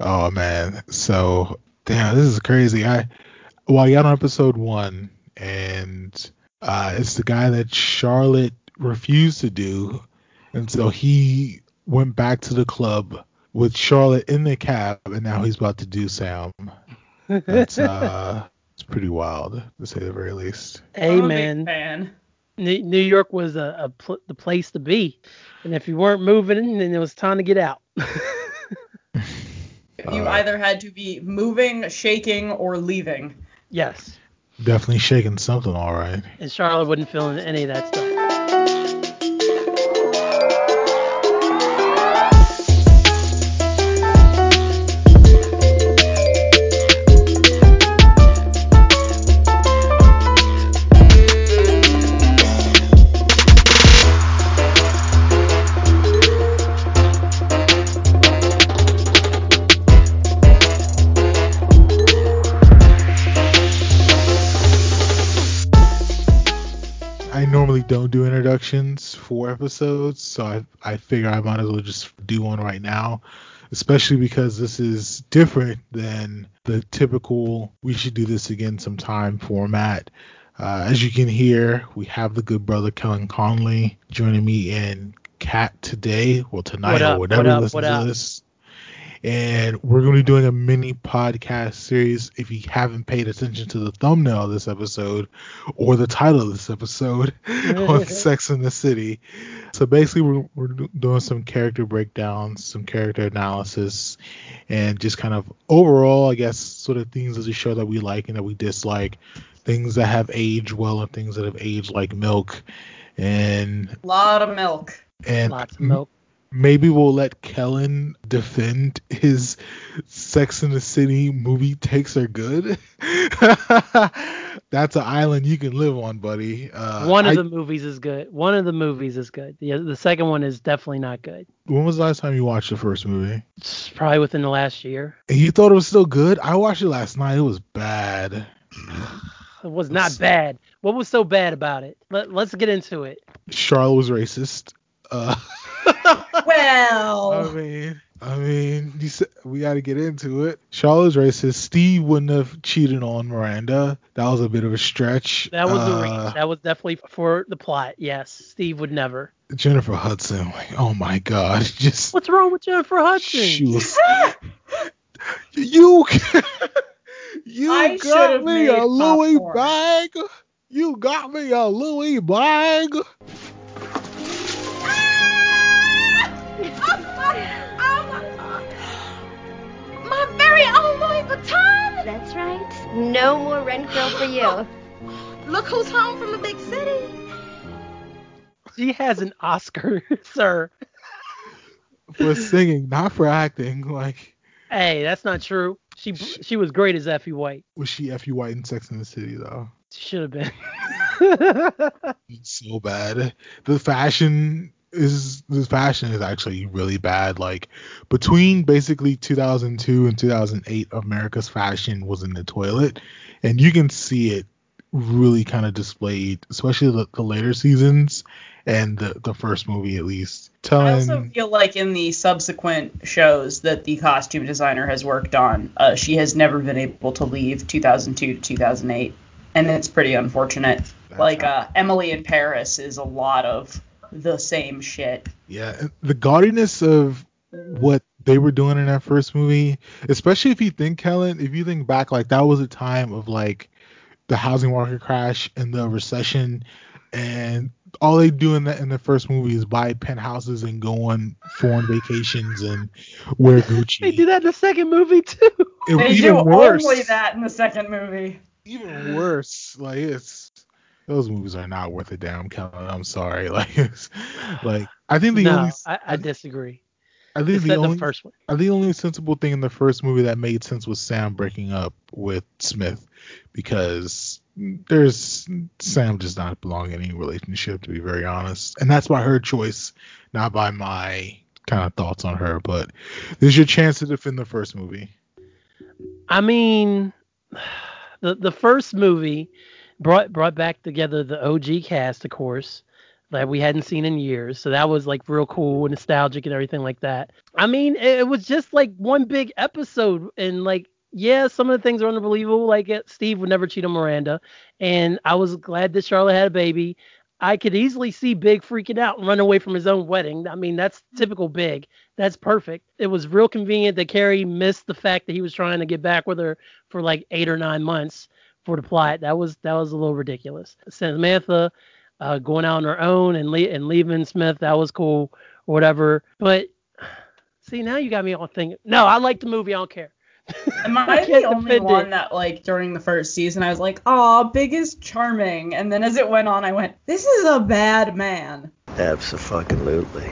Oh man, so damn, this is crazy. I well, I got on episode one, and uh, it's the guy that Charlotte refused to do, and so he went back to the club with Charlotte in the cab, and now he's about to do Sam. That's uh, it's pretty wild to say the very least. Hey I'm a big man. New New York was a, a pl- the place to be, and if you weren't moving, then it was time to get out. You Uh, either had to be moving, shaking, or leaving. yes, Definitely shaking something, all right. and Charlotte wouldn't feel any of that stuff. Don't do introductions for episodes, so I I figure I might as well just do one right now, especially because this is different than the typical we should do this again sometime format. Uh, as you can hear, we have the good brother Kellen Conley joining me in Kat today, well tonight up, or whatever what up, listens what up? to this. And we're going to be doing a mini podcast series. If you haven't paid attention to the thumbnail of this episode or the title of this episode on Sex in the City. So basically, we're, we're doing some character breakdowns, some character analysis, and just kind of overall, I guess, sort of things of the show that we like and that we dislike, things that have aged well and things that have aged like milk. And a lot of milk. and Lots of milk. Maybe we'll let Kellen defend his Sex in the City movie takes are good. That's an island you can live on, buddy. Uh, One of I- the movies is good. One of the movies is good. The the second one is definitely not good. When was the last time you watched the first movie? It's probably within the last year. And you thought it was still good? I watched it last night. It was bad. It was not bad. What was so bad about it? Let, let's get into it. Charlotte was racist. Uh, Well, I mean, I mean, you said, we got to get into it. Charlotte was racist. Steve wouldn't have cheated on Miranda. That was a bit of a stretch. That was a Uh, reach. That was definitely for the plot. Yes, Steve would never. Jennifer Hudson. Like, oh my God, just What's wrong with Jennifer Hudson? she was. you, you I got me a Louis popcorn. bag. You got me a Louis bag. Very own oh, Louis Vuitton. That's right. No more rent girl for you. Look who's home from the big city. She has an Oscar, sir. for singing, not for acting. Like, Hey, that's not true. She she was great as Effie White. was she Effie White in Sex in the City though? She should have been. So bad. The fashion is the fashion is actually really bad. Like between basically 2002 and 2008, America's fashion was in the toilet, and you can see it really kind of displayed, especially the, the later seasons and the the first movie at least. I also feel like in the subsequent shows that the costume designer has worked on, uh, she has never been able to leave 2002 to 2008, and it's pretty unfortunate. like uh, Emily in Paris is a lot of the same shit. Yeah, the gaudiness of what they were doing in that first movie, especially if you think, Kellen, if you think back, like that was a time of like the housing market crash and the recession, and all they do in the in the first movie is buy penthouses and go on foreign vacations and wear Gucci. they do that in the second movie too. It- They even do worse, only that in the second movie. even worse. Like it's those movies are not worth a damn, Kellen. I'm sorry. Like it's like I think the no, only I, I disagree. I think Except the the, only first one. I think the only sensible thing in the first movie that made sense was Sam breaking up with Smith because there's Sam does not belong in any relationship to be very honest, and that's by her choice, not by my kind of thoughts on her. But there's your chance to defend the first movie. I mean, the the first movie brought brought back together the OG cast, of course. that we hadn't seen in years. So that was like real cool and nostalgic and everything like that. I mean, it was just like one big episode and like yeah, some of the things are unbelievable. Like uh, Steve would never cheat on Miranda, and I was glad that Charlotte had a baby. I could easily see Big freaking out and run away from his own wedding. I mean, that's typical Big. That's perfect. It was real convenient that Carrie missed the fact that he was trying to get back with her for like eight or nine months for the plot. That was that was a little ridiculous. Samantha uh, going out on her own and le- and leaving Smith, that was cool or whatever. But see, now you got me all thinking. No, I like the movie. I don't care. Am I, the only one it. that like during the first season I was like, "Oh, Big is charming," and then as it went on, I went, "This is a bad man." Absolutely.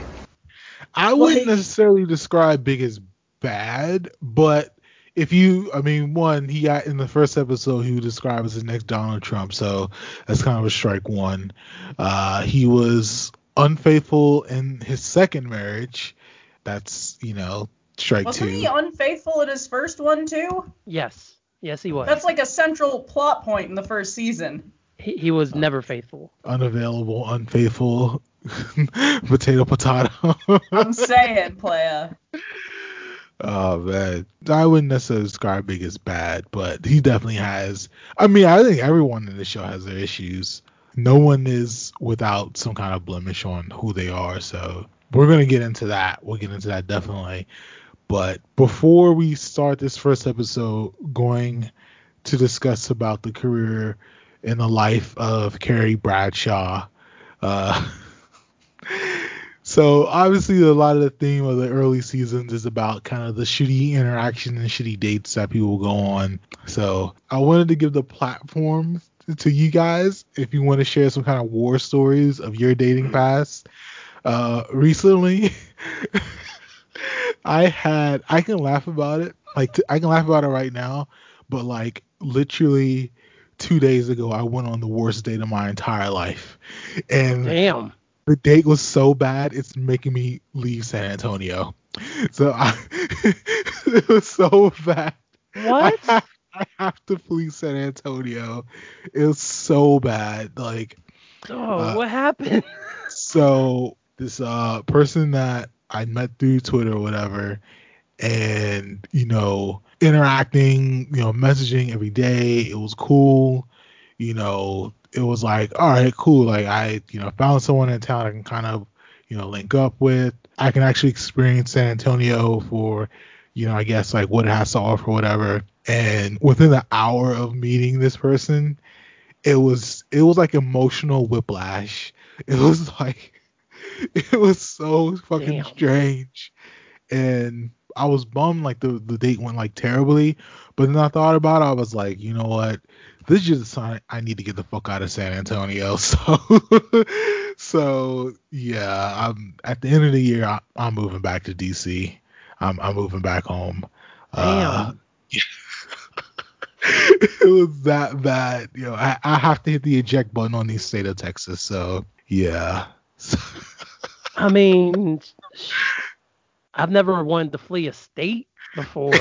I wouldn't like, necessarily describe Big as bad, but if you, I mean, one, he got in the first episode, he was described as the next Donald Trump, so that's kind of a strike one. Uh, he was unfaithful in his second marriage. That's, you know, strike Wasn't two. he unfaithful in his first one too? Yes. Yes, he was. That's like a central plot point in the first season. He, he was never faithful. Unavailable, unfaithful, potato, potato. I'm saying, playa. Oh man, I wouldn't necessarily describe Big as bad, but he definitely has. I mean, I think everyone in the show has their issues. No one is without some kind of blemish on who they are. So we're gonna get into that. We'll get into that definitely. But before we start this first episode, going to discuss about the career and the life of Carrie Bradshaw. Uh, so obviously a lot of the theme of the early seasons is about kind of the shitty interaction and shitty dates that people go on. So I wanted to give the platform to you guys if you want to share some kind of war stories of your dating past. Uh, recently, I had I can laugh about it. Like I can laugh about it right now, but like literally two days ago, I went on the worst date of my entire life, and damn, the date was so bad it's making me leave San Antonio. So I, it was so bad. What? I have, I have to flee San Antonio. It was so bad. Like, oh, uh, what happened? so this uh person that I met through Twitter or whatever, and you know, interacting, you know, messaging every day. It was cool. You know, it was like, all right, cool. Like I, you know, found someone in town I can kind of, you know, link up with. I can actually experience San Antonio for, you know, I guess like what it has to offer, whatever. And within the hour of meeting this person, it was it was like emotional whiplash. It was like it was so fucking Damn. strange. And I was bummed like the, the date went like terribly. But then I thought about it, I was like, you know what? This is just a sign I need to get the fuck out of San Antonio. So so yeah, I'm at the end of the year I, am moving back to DC. I'm I'm moving back home. Uh, Damn. Uh, it was that bad. You know, I, I have to hit the eject button on the state of Texas. So yeah. I mean, I've never wanted to flee a state before.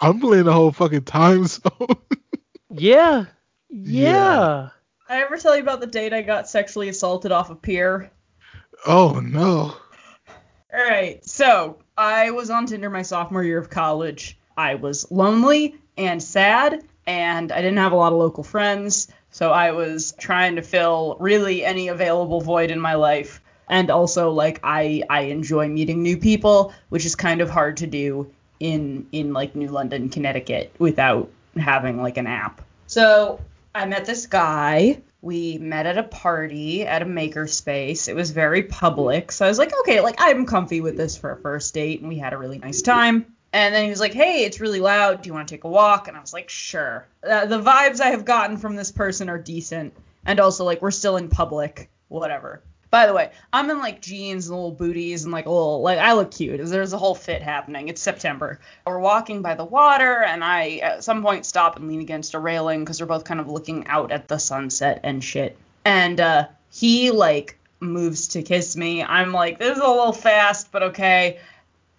I'm fleeing the whole fucking time zone. yeah. Yeah. I ever tell you about the date I got sexually assaulted off a pier? Oh no. All right. So I was on Tinder my sophomore year of college. I was lonely and sad, and I didn't have a lot of local friends. So I was trying to fill really any available void in my life and also like I I enjoy meeting new people, which is kind of hard to do in in like New London, Connecticut without having like an app. So I met this guy. We met at a party at a makerspace. It was very public. So I was like, okay, like I'm comfy with this for a first date, and we had a really nice time. And then he was like, hey, it's really loud. Do you want to take a walk? And I was like, sure. Uh, the vibes I have gotten from this person are decent. And also, like, we're still in public, whatever. By the way, I'm in like jeans and little booties and like a little like I look cute. There's a whole fit happening. It's September. We're walking by the water and I at some point stop and lean against a railing because we're both kind of looking out at the sunset and shit. And uh, he like moves to kiss me. I'm like, this is a little fast, but okay.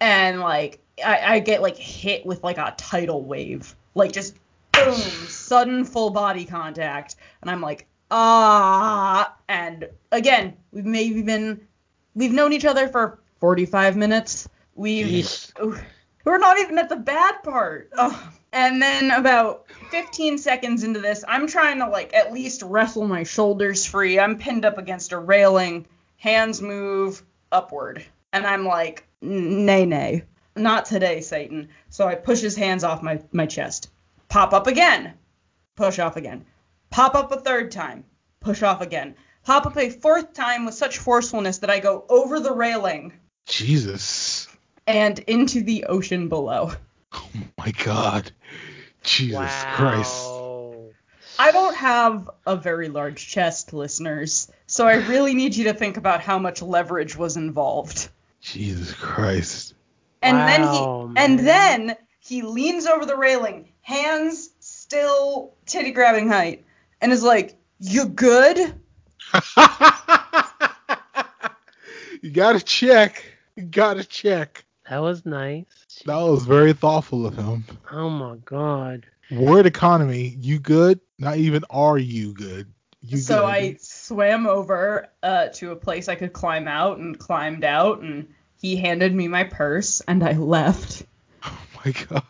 And like I, I get like hit with like a tidal wave, like just boom, sudden full body contact, and I'm like, ah, and again, we've maybe been, we've known each other for 45 minutes. We've, Yeesh. we're not even at the bad part. And then about 15 seconds into this, I'm trying to like at least wrestle my shoulders free. I'm pinned up against a railing, hands move upward, and I'm like, nay, nay, not today, Satan. So I push his hands off my, my chest, pop up again, push off again, pop up a third time, push off again, pop up a fourth time with such forcefulness that I go over the railing Jesus. and into the ocean below. Oh my God. Jesus wow. Christ. I don't have a very large chest, listeners, so I really need you to think about how much leverage was involved. Jesus Christ. And Wow, then he and then he leans over the railing, hands still titty grabbing height, and is like, "You good?" you gotta check. You gotta check. That was nice. That was very thoughtful of him. Oh my god. Word economy, you good? Not even are you good. You so good. I swam over uh, to a place I could climb out and climbed out, and he handed me my purse, and I left. Oh my god.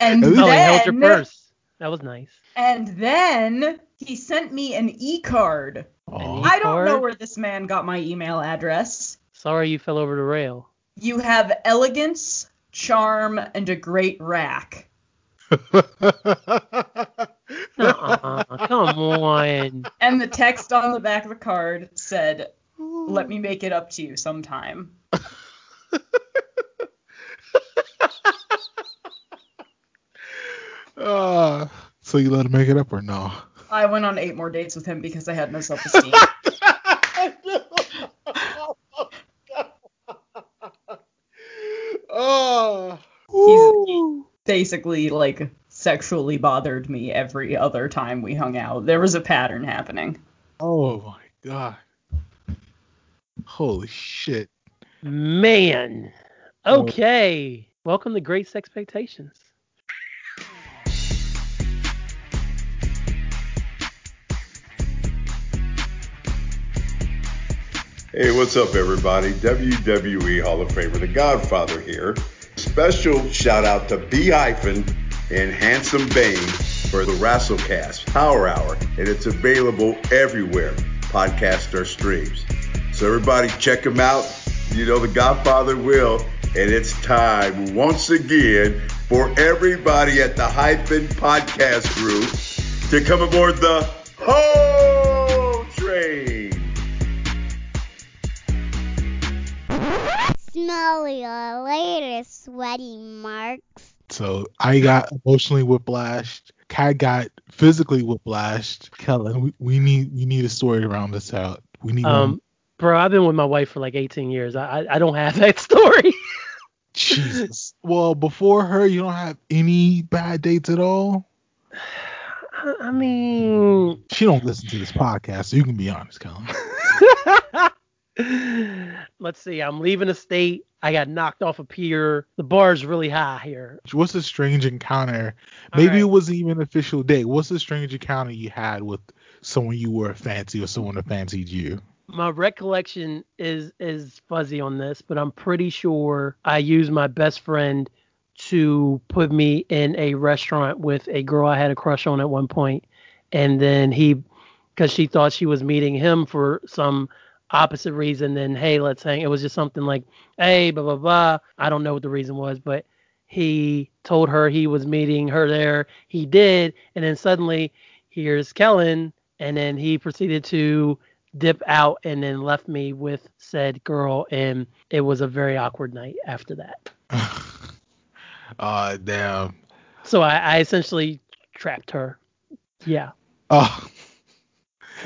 And At least- Oh, he held your then, purse. That was nice. and then he sent me an e-card. Aw. I don't know where this man got my email address. Sorry you fell over the rail. You have elegance, charm, and a great rack. Nuh-uh. Come on. And the text on the back of the card said, "Let me make it up to you sometime." uh, so you let him make it up or no? I went on eight more dates with him because I had no self-esteem. oh. He's- he basically like sexually bothered me every other time we hung out. There was a pattern happening. Oh my god. Holy shit. Man. Okay. Welcome to Great Expectations. Hey, what's up, everybody? WWE Hall of Famer, The Godfather here. Special shout out to B Hyphen and Handsome Bane for the Wrestlecast Power Hour, and it's available everywhere podcasts are streams. So everybody check them out. You know The Godfather will, and it's time once again for everybody at the Hyphen Podcast Group to come aboard the Ho Smell your latest sweaty marks. So I got emotionally whiplashed. Kat got physically whiplashed. Kellen, we, we need we need a story to round this out. We need Um, one. bro, I've been with my wife for like 18 years. I I, I don't have that story. Jesus. Well, before her, you don't have any bad dates at all. I, I mean, She don't listen to this podcast, so you can be honest, Kellen. let's see. I'm leaving the state. I got knocked off a pier. The bar's really high here. What's a strange encounter? Maybe it wasn't even an official date. What's a strange encounter you had with someone you were fancy or someone that fancied you? my recollection is is fuzzy on this, but I'm pretty sure I used my best friend to put me in a restaurant with a girl I had a crush on at one point, and then he, because she thought she was meeting him for some opposite reason, than hey, let's hang. It was just something like, hey, blah blah blah. I don't know what the reason was, but he told her he was meeting her there. He did, and then suddenly here's Kellen, and then he proceeded to dip out and then left me with said girl and it was a very awkward night after that uh damn. so i, I essentially trapped her yeah Oh.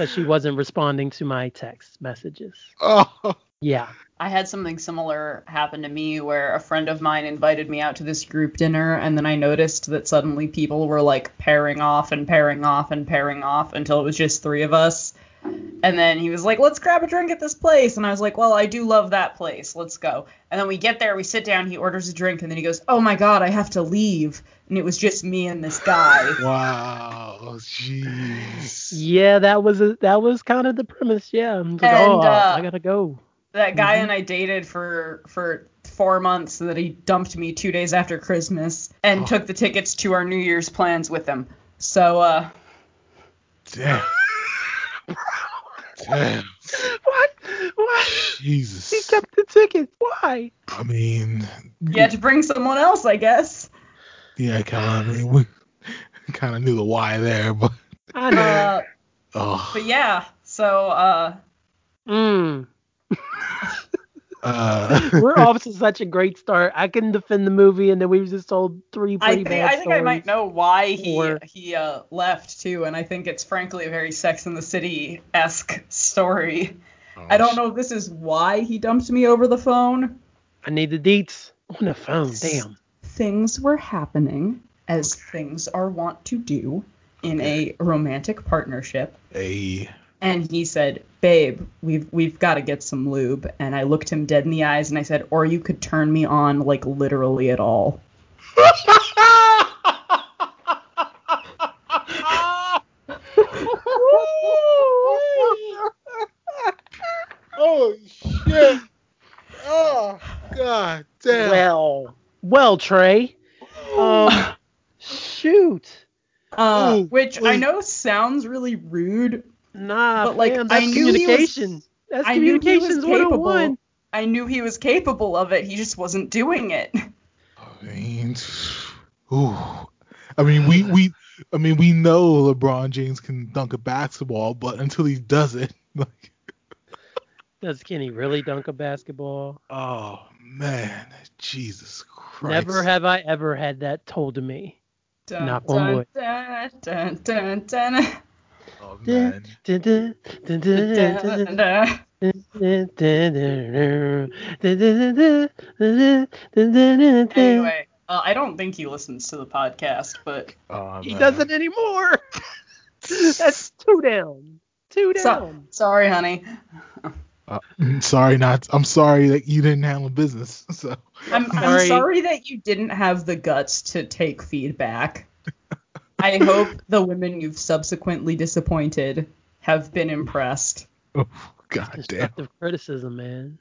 Because she wasn't responding to my text messages Oh. yeah I had something similar happen to me where a friend of mine invited me out to this group dinner, and then I noticed that suddenly people were like pairing off and pairing off and pairing off until it was just three of us. And then he was like, let's grab a drink at this place. And I was like, well, I do love that place. Let's go. And then we get there, we sit down, he orders a drink, and then he goes, oh my God, I have to leave. And it was just me and this guy. Wow. Jeez. Yeah, that was a, that was kind of the premise. Yeah. I'm like, And, oh, uh, I gotta go. That guy and I dated for for four months, and then he dumped me two days after Christmas and Oh. took the tickets to our New Year's plans with him. So, uh, Damn. Damn. What? What? Jesus. He kept the tickets. Why? I mean, you had to bring someone else, I guess. yeah, kind of. I mean, we kind of knew the why there, but I know. Uh, oh, but yeah, so uh, Mm. uh, We're off to such a great start. I can defend the movie, and then we've just told three I pretty think bad I think I might know why he Or- he uh, left too, and I think it's frankly a very Sex in the City esque story. I don't know if this is why he dumped me over the phone. I need the deets on the phone. Damn. Things were happening as things are wont to do in a romantic partnership. A And he said, "Babe, we've we've got to get some lube." And I looked him dead in the eyes and I said, "Or you could turn me on like literally at all." oh shit! Oh god damn! Well, well, Trey. Um, shoot. Uh, Ooh, which I know sounds really rude. Nah, But, like, fam, I that's knew he was- communication. that's I knew he was capable. 101. I knew he was capable of it. He just wasn't doing it. I mean, ooh. I mean, we we. I mean, we know LeBron James can dunk a basketball, but until he does it, like, Does Kenny really dunk a basketball? oh man, Jesus Christ! Never have I ever had that told to me. Dun, Knock on dun, wood. dun, dun, anyway, uh, I don't think he listens to the podcast, but oh, he doesn't anymore. That's two down. Two down. So- sorry, honey. Uh, sorry, not. I'm sorry that you didn't handle business. So I'm, I'm sorry. sorry that you didn't have the guts to take feedback. I hope the women you've subsequently disappointed have been impressed. Oh, God damn. Constructive criticism, man.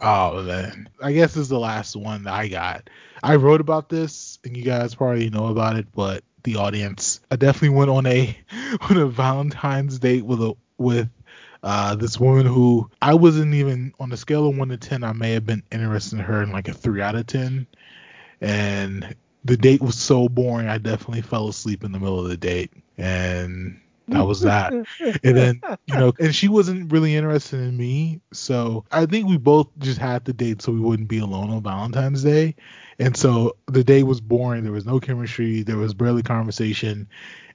Oh man. I guess this is the last one that I got. I wrote about this and you guys probably know about it, but the audience I definitely went on a on a Valentine's date with a with uh this woman who I wasn't even on a scale of one to ten, I may have been interested in her in like a three out of ten. And the date was so boring I definitely fell asleep in the middle of the date. And that was that. and then you know and she wasn't really interested in me so i think we both just had the date so we wouldn't be alone on valentine's day and so the day was boring there was no chemistry there was barely conversation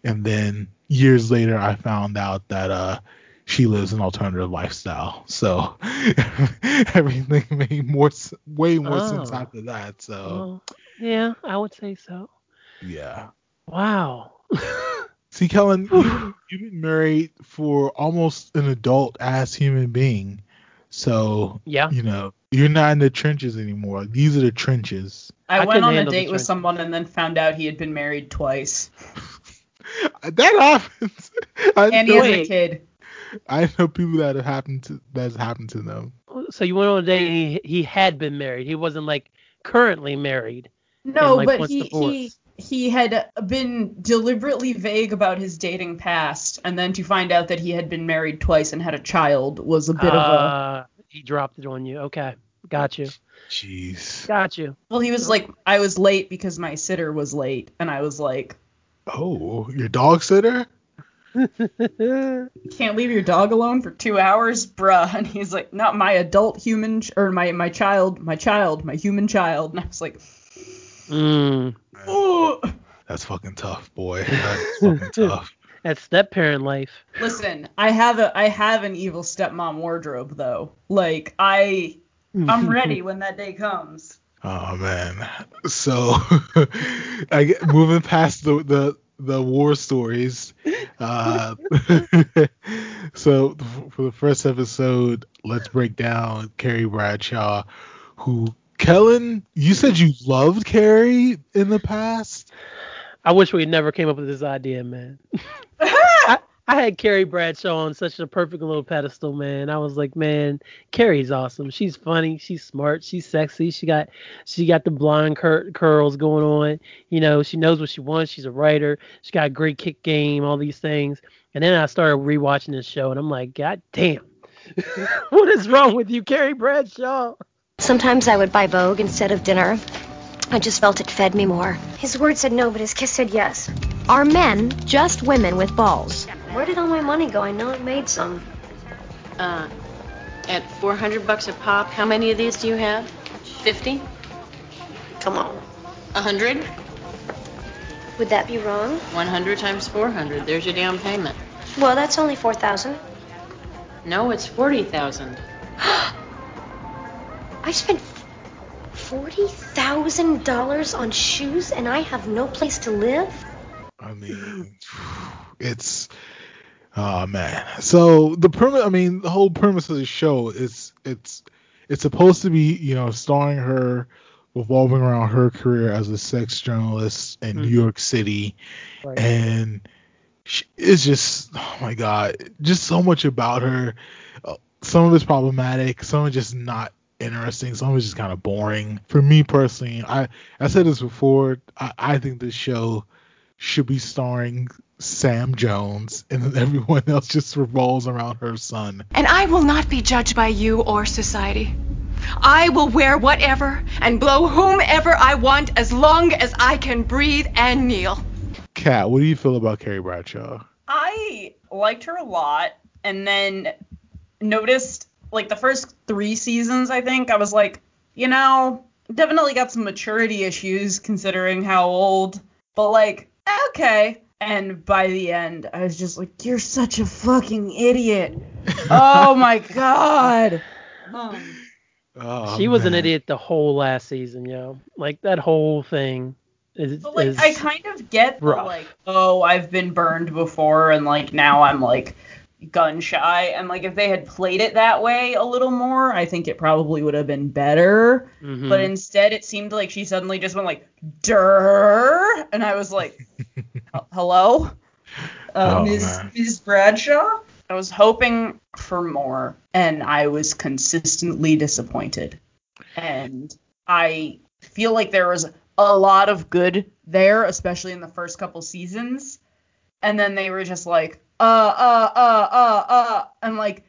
and then years later i found out that uh she lives an alternative lifestyle so everything made more way more sense Oh. after that so Well, yeah, I would say so. yeah Wow. See, Kellen, you, you've been married for almost an adult ass human being. So, yeah. you know, you're not in the trenches anymore. These are the trenches. I, I went on a date with someone and then found out he had been married twice. That happens. I And he know, has a kid. I know people that have happened to that's happened to them. So you went on a date and he, he had been married. He wasn't like currently married. No, like, but he, he he had been deliberately vague about his dating past, and then to find out that he had been married twice and had a child was a bit of a. Uh, he dropped it on you. Okay. Got you. Jeez. Got you. Well, he was like, I was late because my sitter was late, and I was like, Oh, your dog sitter? can't leave your dog alone for two hours, bruh. And he's like, not my adult human ch- or my my child, my child, my human child. And I was like, mm. That's fucking tough, boy. That's fucking tough. that's step parent life. Listen, I have a I have an evil stepmom wardrobe though. Like I I'm ready when that day comes. Oh man. So I get, moving past the the the war stories. Uh, So for the first episode, let's break down Carrie Bradshaw, who Kellen, you said you loved Carrie in the past. I wish we never came up with this idea, man. I, I had Carrie Bradshaw on such a perfect little pedestal, man. I was like, man, Carrie's awesome. She's funny, she's smart, she's sexy. She got she got the blonde cur- curls going on. You know, she knows what she wants. She's a writer. She got a great kick game, all these things. And then I started rewatching this show, and I'm like, God damn, what is wrong with you, Carrie Bradshaw? Sometimes I would buy Vogue instead of dinner. I just felt it fed me more. His word said no, but his kiss said yes. Are men just women with balls? Where did all my money go? I know it made some. Uh, at 400 bucks a pop, how many of these do you have? 50? Come on. 100? Would that be wrong? 100 times 400. There's your down payment. Well, that's only 4,000. No, it's 40,000. I spent $40,000 on shoes and I have no place to live? I mean, it's oh man. So the premise, I mean, the whole premise of the show is it's it's supposed to be, you know, starring her revolving around her career as a sex journalist in New York City, Right. and she, it's just oh my god, just so much about her. Uh, some of it's problematic, some of it's just not interesting, some of it's just kind of boring. For me personally, I I said this before, I, I think this show should be starring Sam Jones, and then everyone else just revolves around her son. And I will not be judged by you or society. I will wear whatever and blow whomever I want as long as I can breathe and kneel. Kat, what do you feel about Carrie Bradshaw? I liked her a lot, and then noticed like the first three seasons. I think I was like, you know, definitely got some maturity issues considering how old, but like, okay. And by the end, I was just like, you're such a fucking idiot. oh my god. Um, Oh, she was an idiot the whole last season, yo. Like that whole thing is. But like is I kind of get the like, oh, I've been burned before and like now I'm like gun shy and like if they had played it that way a little more, I think it probably would have been better. Mhm. But instead it seemed like she suddenly just went like Durr and I was like Hello? Uh, Oh, Ms. man. Ms. Bradshaw? I was hoping for more and I was consistently disappointed. And I feel like there was a lot of good there, especially in the first couple seasons. And then they were just like, uh, uh, uh, uh, uh, and like,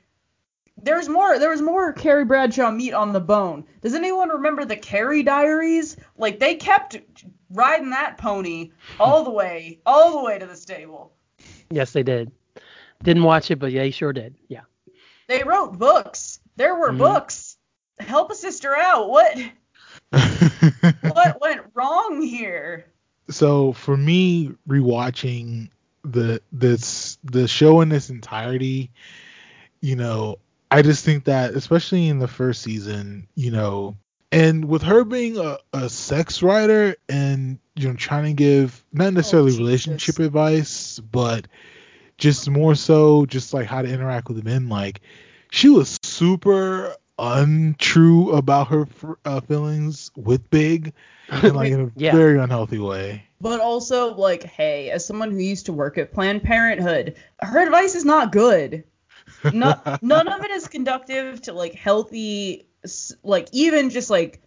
there's more. There was more Carrie Bradshaw meat on the bone. Does anyone remember the Carrie Diaries? Like they kept riding that pony all the way, all the way to the stable. Yes, they did. Didn't watch it, but yeah, he sure did. Yeah. They wrote books. There were Mhm. books. Help a sister out. What? what went wrong here? so for me rewatching the this the show in its entirety you know i just think that especially in the first season you know and with her being a, a sex writer and you know trying to give not oh, necessarily Jesus. relationship advice but just more so just like how to interact with men like she was super untrue about her uh, feelings with big in like in a Yeah. very unhealthy way But also, like, hey, as someone who used to work at Planned Parenthood, her advice is not good. No, none of it is conductive to like healthy, like even just like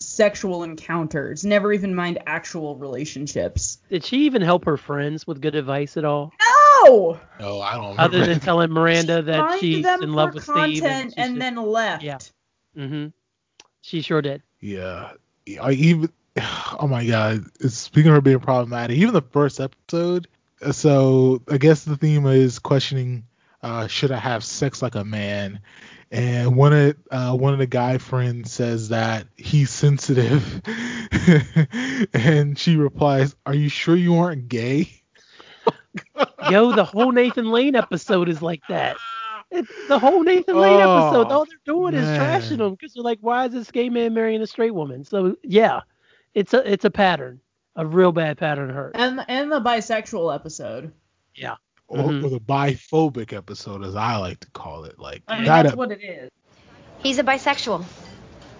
sexual encounters. Never even mind actual relationships. Did she even help her friends with good advice at all? No. No, I don't. Other than telling Miranda that she's them in love with content Steve and, and, then left. Yeah. hmm She sure did. yeah, I even. Oh my god! It's, speaking of her being problematic, even the first episode. So I guess the theme is questioning: uh, Should I have sex like a man? And one of uh, one of the guy friends says that he's sensitive, and she replies, "Are you sure you aren't gay?" Yo, the whole Nathan Lane episode is like that. It's the whole Nathan Lane Oh, episode. All they're doing is trashing him because they're like, why is this gay man marrying a straight woman? So yeah, it's a it's a pattern, a real bad pattern of her. And and the bisexual episode. or, Mhm. or the biphobic episode, as I like to call it. Like I mean, that. that's ep- what it is. He's a bisexual.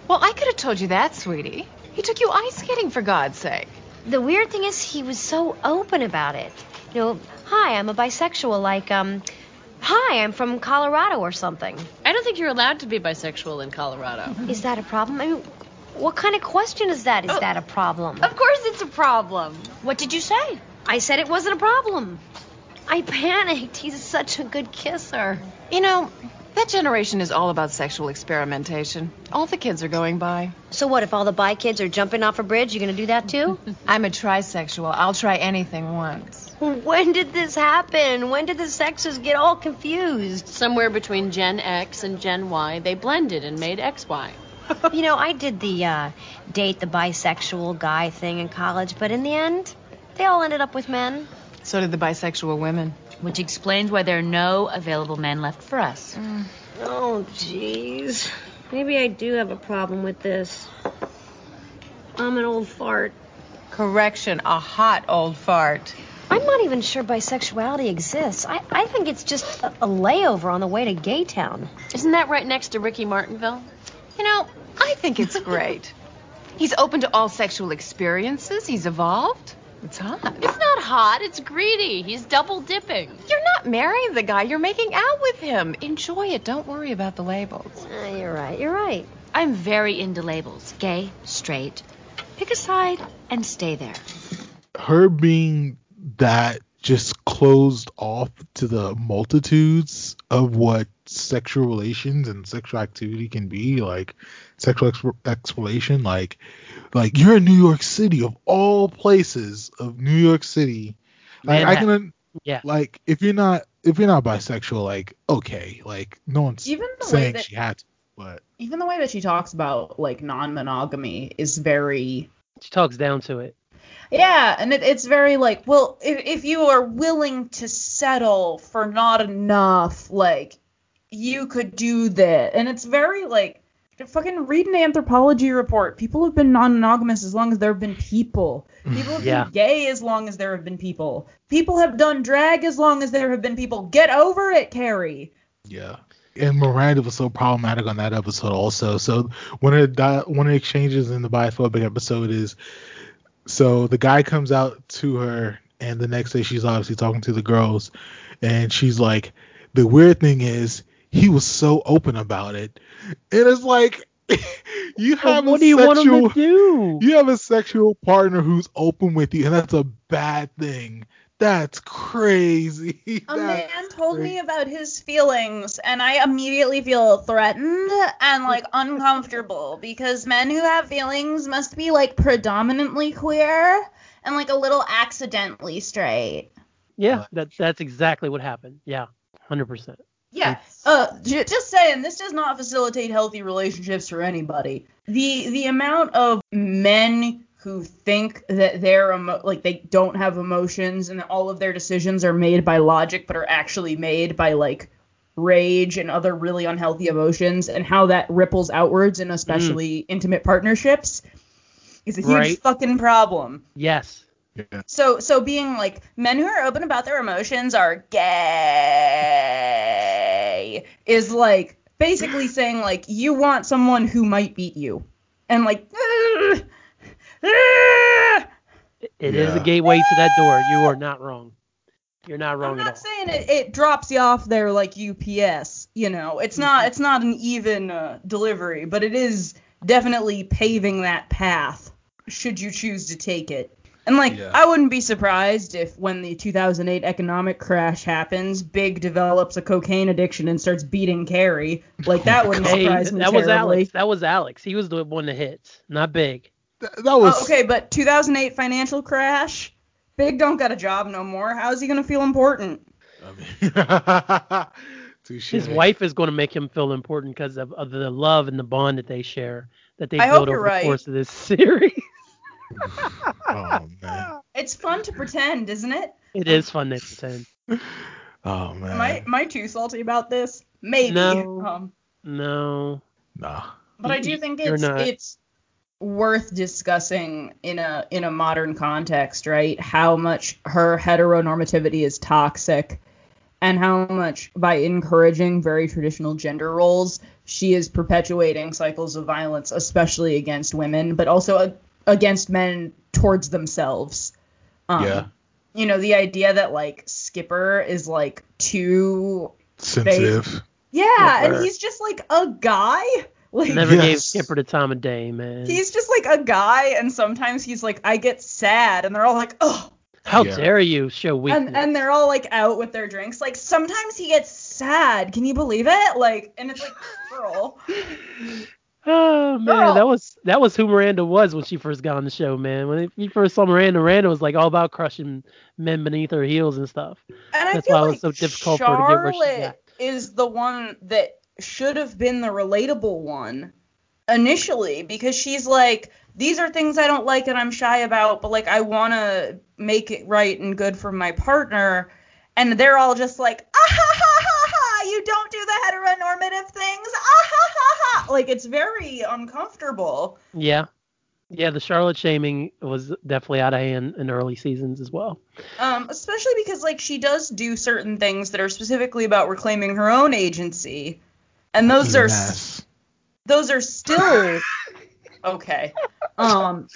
Well, I could have told you that, sweetie. He took you ice skating for God's sake. The weird thing is, he was so open about it. You know, hi, I'm a bisexual. Like, um, hi, I'm from Colorado or something. I don't think you're allowed to be bisexual in Colorado. Is that a problem? I mean, what kind of question is that? Is Oh. that a problem? Of course it's a problem. What did you say? I said it wasn't a problem. I panicked. He's such a good kisser. You know, that generation is all about sexual experimentation. All the kids are going by. So what? If all the bi kids are jumping off a bridge, You're gonna do that too? I'm a trisexual. I'll try anything once. when did this happen? When did the sexes get all confused? Somewhere between Gen X and Gen Y, they blended and made XY. you know, I did the uh, date the bisexual guy thing in college, but in the end, they all ended up with men. So did the bisexual women. Which explains why there are no available men left for us. Oh, jeez. Maybe I do have a problem with this. I'm an old fart. Correction, a hot old fart. I'm not even sure bisexuality exists. I, I think it's just a, a layover on the way to Gay Town. Isn't that right next to Ricky Martinville? You know, I think it's great. He's open to all sexual experiences. He's evolved. It's hot. It's not hot, it's greedy. He's double dipping. You're not marrying the guy, you're making out with him. Enjoy it. Don't worry about the labels. Uh, you're right, you're right. I'm very into labels gay, straight. Pick a side and stay there. her being that just closed off to the multitudes of what sexual relations and sexual activity can be like sexual exp- exploration like like you're in new york city of all places of new york city like i can Yeah. like if you're not if you're not bisexual like okay like no one's Even the way saying that- she had to but Even the way that she talks about like non-monogamy is very She talks down to it. Yeah, and it, it's very like, well, if, if you are willing to settle for not enough, like, you could do that. And it's very like, fucking read an anthropology report. People have been non monogamous as long as there have been people. Mm, people have Yeah. been gay as long as there have been people. People have done drag as long as there have been people. Get over it, Carrie. Yeah. And Miranda was so problematic on that episode also. So one of the di- one of the exchanges in the biphobic episode is so the guy comes out to her and the next day she's obviously talking to the girls and she's like the weird thing is he was so open about it. And it's like you have what a do you want him sexual to do? you have a sexual partner who's open with you and that's a bad thing. That's crazy. A That's man told crazy. me about his feelings, and I immediately feel threatened and like uncomfortable because men who have feelings must be like predominantly queer and like a little accidentally straight. Yeah, that that's exactly what happened. Yeah, hundred percent. Yeah. Uh, j- just saying, this does not facilitate healthy relationships for anybody. The the amount of men who think that they're emo- like they don't have emotions and that all of their decisions are made by logic, but are actually made by like rage and other really unhealthy emotions, and how that ripples outwards in especially mm. intimate partnerships is a huge Right. fucking problem. Yes. Yeah. So so being like men who are open about their emotions are gay is like basically saying like you want someone who might beat you. And like "Ugh, ugh." It is Yeah. a gateway to that door. You are not wrong. You're not wrong I'm at not all. saying it, it drops you off there like UPS, you know. It's not it's not an even uh, delivery, but it is definitely paving that path should you choose to take it. And like Yeah. I wouldn't be surprised if when the 2008 economic crash happens, Big develops a cocaine addiction and starts beating Carrie. Like that wouldn't Hey, surprise me that was. Alex. That was Alex. He was the one that hits, not Big. That, that was Oh, okay, but 2008 financial crash, Big don't got a job no more. How's he gonna feel important? Touche. His wife is going to make him feel important because of, of the love and the bond that they share, that they I hope build over right. the course of this series. Oh man. It's fun to pretend, isn't it? It is fun to pretend. Oh man. Am I am I too salty about this? Maybe. No. Um, No. Nah. but I do think it's it's worth discussing in a in a modern context, right? How much her heteronormativity is toxic and how much by encouraging very traditional gender roles she is perpetuating cycles of violence especially against women but also a- against men towards themselves um, Yeah. you know the idea that like skipper is like too Sensitive. yeah and he's just like a guy like Never gave Skipper the time of day, man. he's just like a guy and sometimes he's like i get sad and they're all like oh How Yeah. dare you show weakness? and and they're all like out with their drinks like sometimes he gets sad can you believe it like and it's like girl Oh man, Girl. that was that was who Miranda was when she first got on the show, man. When you first saw Miranda, Miranda was like all about crushing men beneath her heels and stuff. and i That's feel why it like was so difficult for her to get where she Charlotte got. is the one that should have been the relatable one initially because she's like these are things i don't like and i'm shy about but like i want to make it right and good for my partner. And they're all just like ah ha ha ha ha you don't do the heteronormative things. Ah ha ha ha. Like it's very uncomfortable. Yeah, yeah. The Charlotte shaming was definitely out of hand in early seasons as well. um especially because like she does do certain things that are specifically about reclaiming her own agency and those are those are still okay. Um,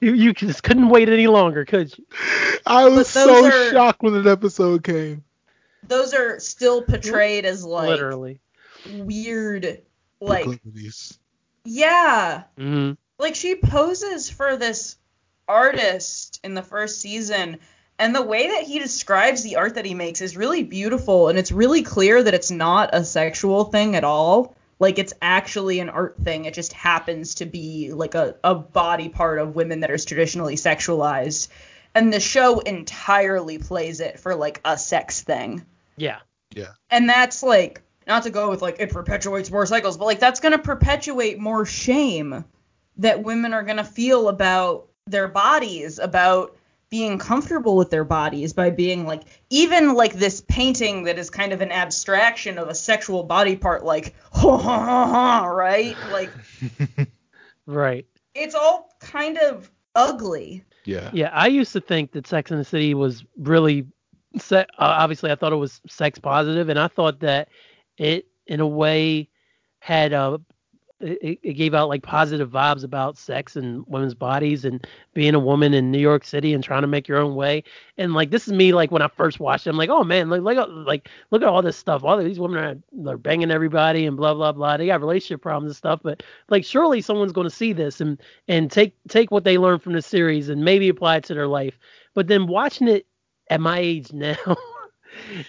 You you just couldn't wait any longer, could you? I was so are- shocked when that episode came. those are still portrayed as like Literally. weird, like Proclivities. yeah, hmm like she poses for this artist in the first season. And the way that he describes the art that he makes is really beautiful, and it's really clear that it's not a sexual thing at all. Like it's actually an art thing. It just happens to be like a, a body part of women that is traditionally sexualized. And the show entirely plays it for like a sex thing. Yeah. Yeah. And that's like not to go with like it perpetuates more cycles, but like that's gonna perpetuate more shame that women are gonna feel about their bodies, about being comfortable with their bodies by being like even like this painting that is kind of an abstraction of a sexual body part like ha ha ha ha right like Right. it's all kind of ugly Yeah. Yeah, I used to think that Sex in the City was really, se- uh, obviously, I thought it was sex positive, and I thought that it, in a way, had uh, it, it gave out like positive vibes about sex and women's bodies and being a woman in New York City and trying to make your own way. And like this is me like when I first watched it, I'm like, oh man, like like like look at all this stuff. All these women are they're banging everybody and blah blah blah. They got relationship problems and stuff, but like surely someone's going to see this and and take take what they learned from the series and maybe apply it to their life. But then watching it at my age now,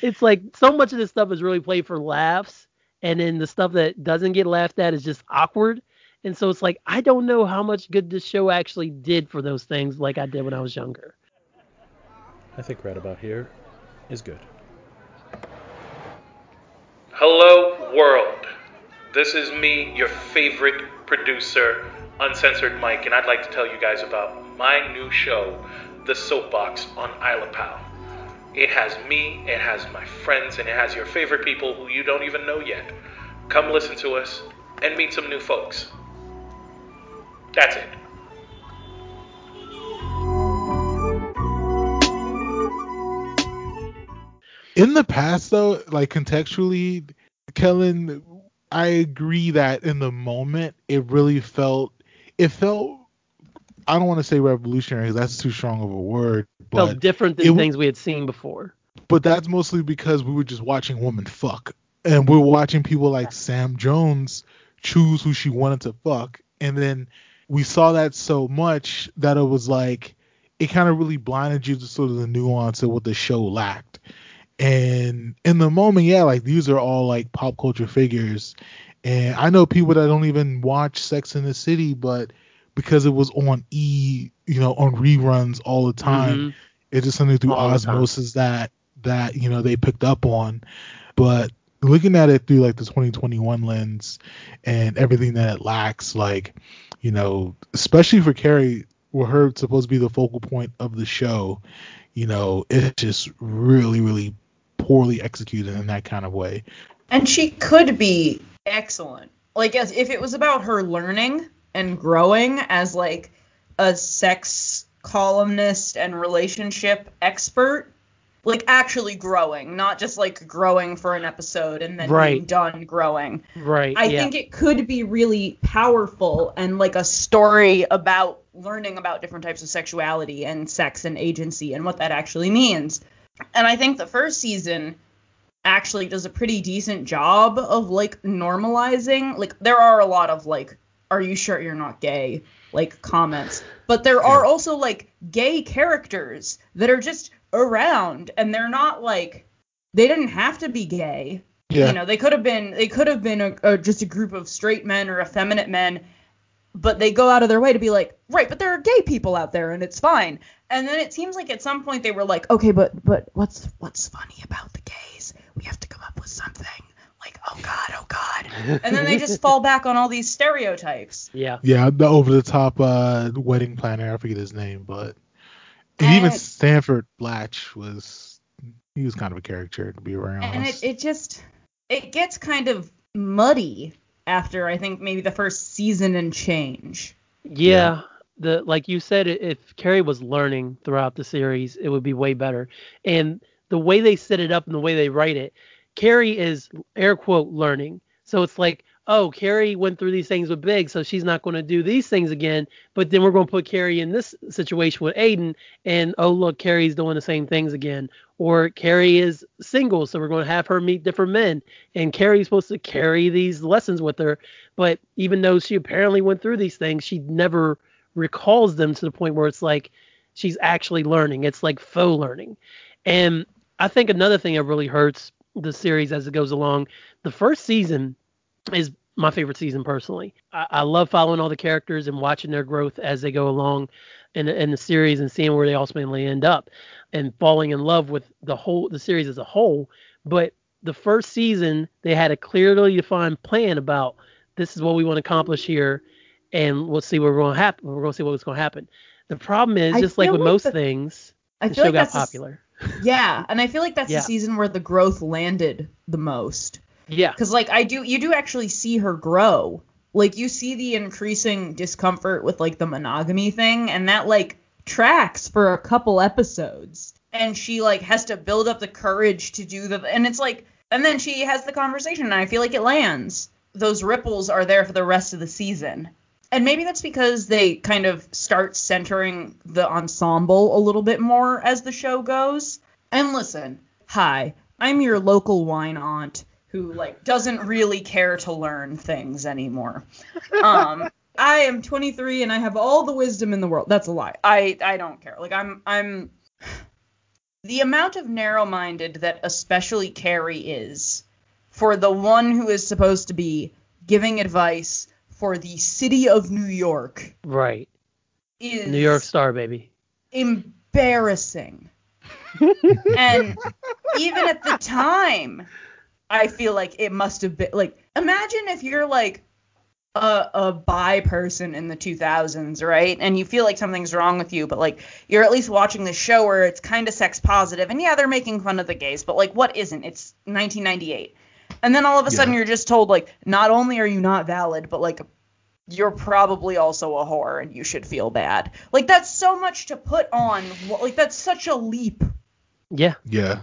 it's like so much of this stuff is really played for laughs and then the stuff that doesn't get laughed at is just awkward. And so it's like I don't know how much good this show actually did for those things like I did when I was younger. I think right about here is good. Hello, world. This is me, your favorite producer, Uncensored Mike, and I'd like to tell you guys about my new show, The Soapbox on Isla Pal. It has me, it has my friends, and it has your favorite people who you don't even know yet. Come listen to us and meet some new folks. That's it. In the past, though, like contextually, Kellen, I agree that in the moment it really felt, it felt, I don't want to say revolutionary 'cause that's too strong of a word, but Felt different than w- things we had seen before. but that's mostly because we were just watching women fuck, and we're watching people like Sam Jones choose who she wanted to fuck, and then we saw that so much that it was like it kind of really blinded you to sort of the nuance of what the show lacked. And in the moment, yeah, like these are all like pop culture figures, and I know people that don't even watch Sex in the City, but because it was on E, you know, on reruns all the time, Mhm. it's just something through All osmosis that that you know they picked up on. But looking at it through like the 2021 lens and everything that it lacks, like you know, especially for Carrie, were her supposed to be the focal point of the show, you know, it's just really, really poorly executed in that kind of way. And she could be excellent. Like as if it was about her learning and growing as like a sex columnist and relationship expert, like actually growing, not just like growing for an episode and then Right. being done growing. Right. I yeah. think it could be really powerful and like a story about learning about different types of sexuality and sex and agency and what that actually means. And I think the first season actually does a pretty decent job of like normalizing. Like there are a lot of like are you sure you're not gay like comments, but there are also like gay characters that are just around and they're not like they didn't have to be gay. Yeah. You know, they could have been they could have been a, a, just a group of straight men or effeminate men, but they go out of their way to be like, right, but there are gay people out there and it's fine. And then it seems like at some point they were like, okay, but but what's what's funny about the gays? We have to come up with something. Like, oh god, oh god. And then they just fall back on all these stereotypes. Yeah. Yeah, the over the top uh, wedding planner. I forget his name, but and even Stanford Blatch was he was kind of a character to be around. And it, it just it gets kind of muddy after I think maybe the first season and change. Yeah. The like you said, if Carrie was learning throughout the series, it would be way better. And the way they set it up and the way they write it, Carrie is air quote learning. So it's like, oh, Carrie went through these things with Big, so she's not going to do these things again. But then we're going to put Carrie in this situation with Aiden, and oh look, Carrie's doing the same things again. Or Carrie is single, so we're going to have her meet different men, and Carrie's supposed to carry these lessons with her. But even though she apparently went through these things, she never recalls them to the point where it's like she's actually learning. It's like faux learning. And I think another thing that really hurts the series as it goes along, the first season is my favorite season personally. I, I love following all the characters and watching their growth as they go along in, the- in the series and seeing where they ultimately end up and falling in love with the whole the series as a whole. But the first season they had a clearly defined plan about this is what we want to accomplish here and we'll see what we're going to happen. We're going to see what's going to happen. The problem is, I just like with like most the- things, I the show like got popular. Yeah, and I feel like that's Yeah. the season where the growth landed the most. Yeah. Cuz like I do you do actually see her grow. Like you see the increasing discomfort with like the monogamy thing and that like tracks for a couple episodes. And she like has to build up the courage to do the and it's like and then she has the conversation and I feel like it lands. Those ripples are there for the rest of the season. And maybe that's because they kind of start centering the ensemble a little bit more as the show goes. And listen, hi, I'm your local wine aunt who like doesn't really care to learn things anymore. Um I am 23 and I have all the wisdom in the world. That's a lie. I I don't care. Like I'm I'm the amount of narrow-minded that especially Carrie is for the one who is supposed to be giving advice for the city of New York Right. is New York Star, baby. embarrassing. and even at the time, I feel like it must have been like imagine if you're like a, a bi person in the 2000s, right? And you feel like something's wrong with you, but like you're at least watching this show where it's kind of sex positive, and yeah, they're making fun of the gays, but like what isn't? It's 1998, and then all of a sudden you're just told like not only are you not valid, but like you're probably also a whore and you should feel bad. Like that's so much to put on. Like that's such a leap. Yeah. Yeah.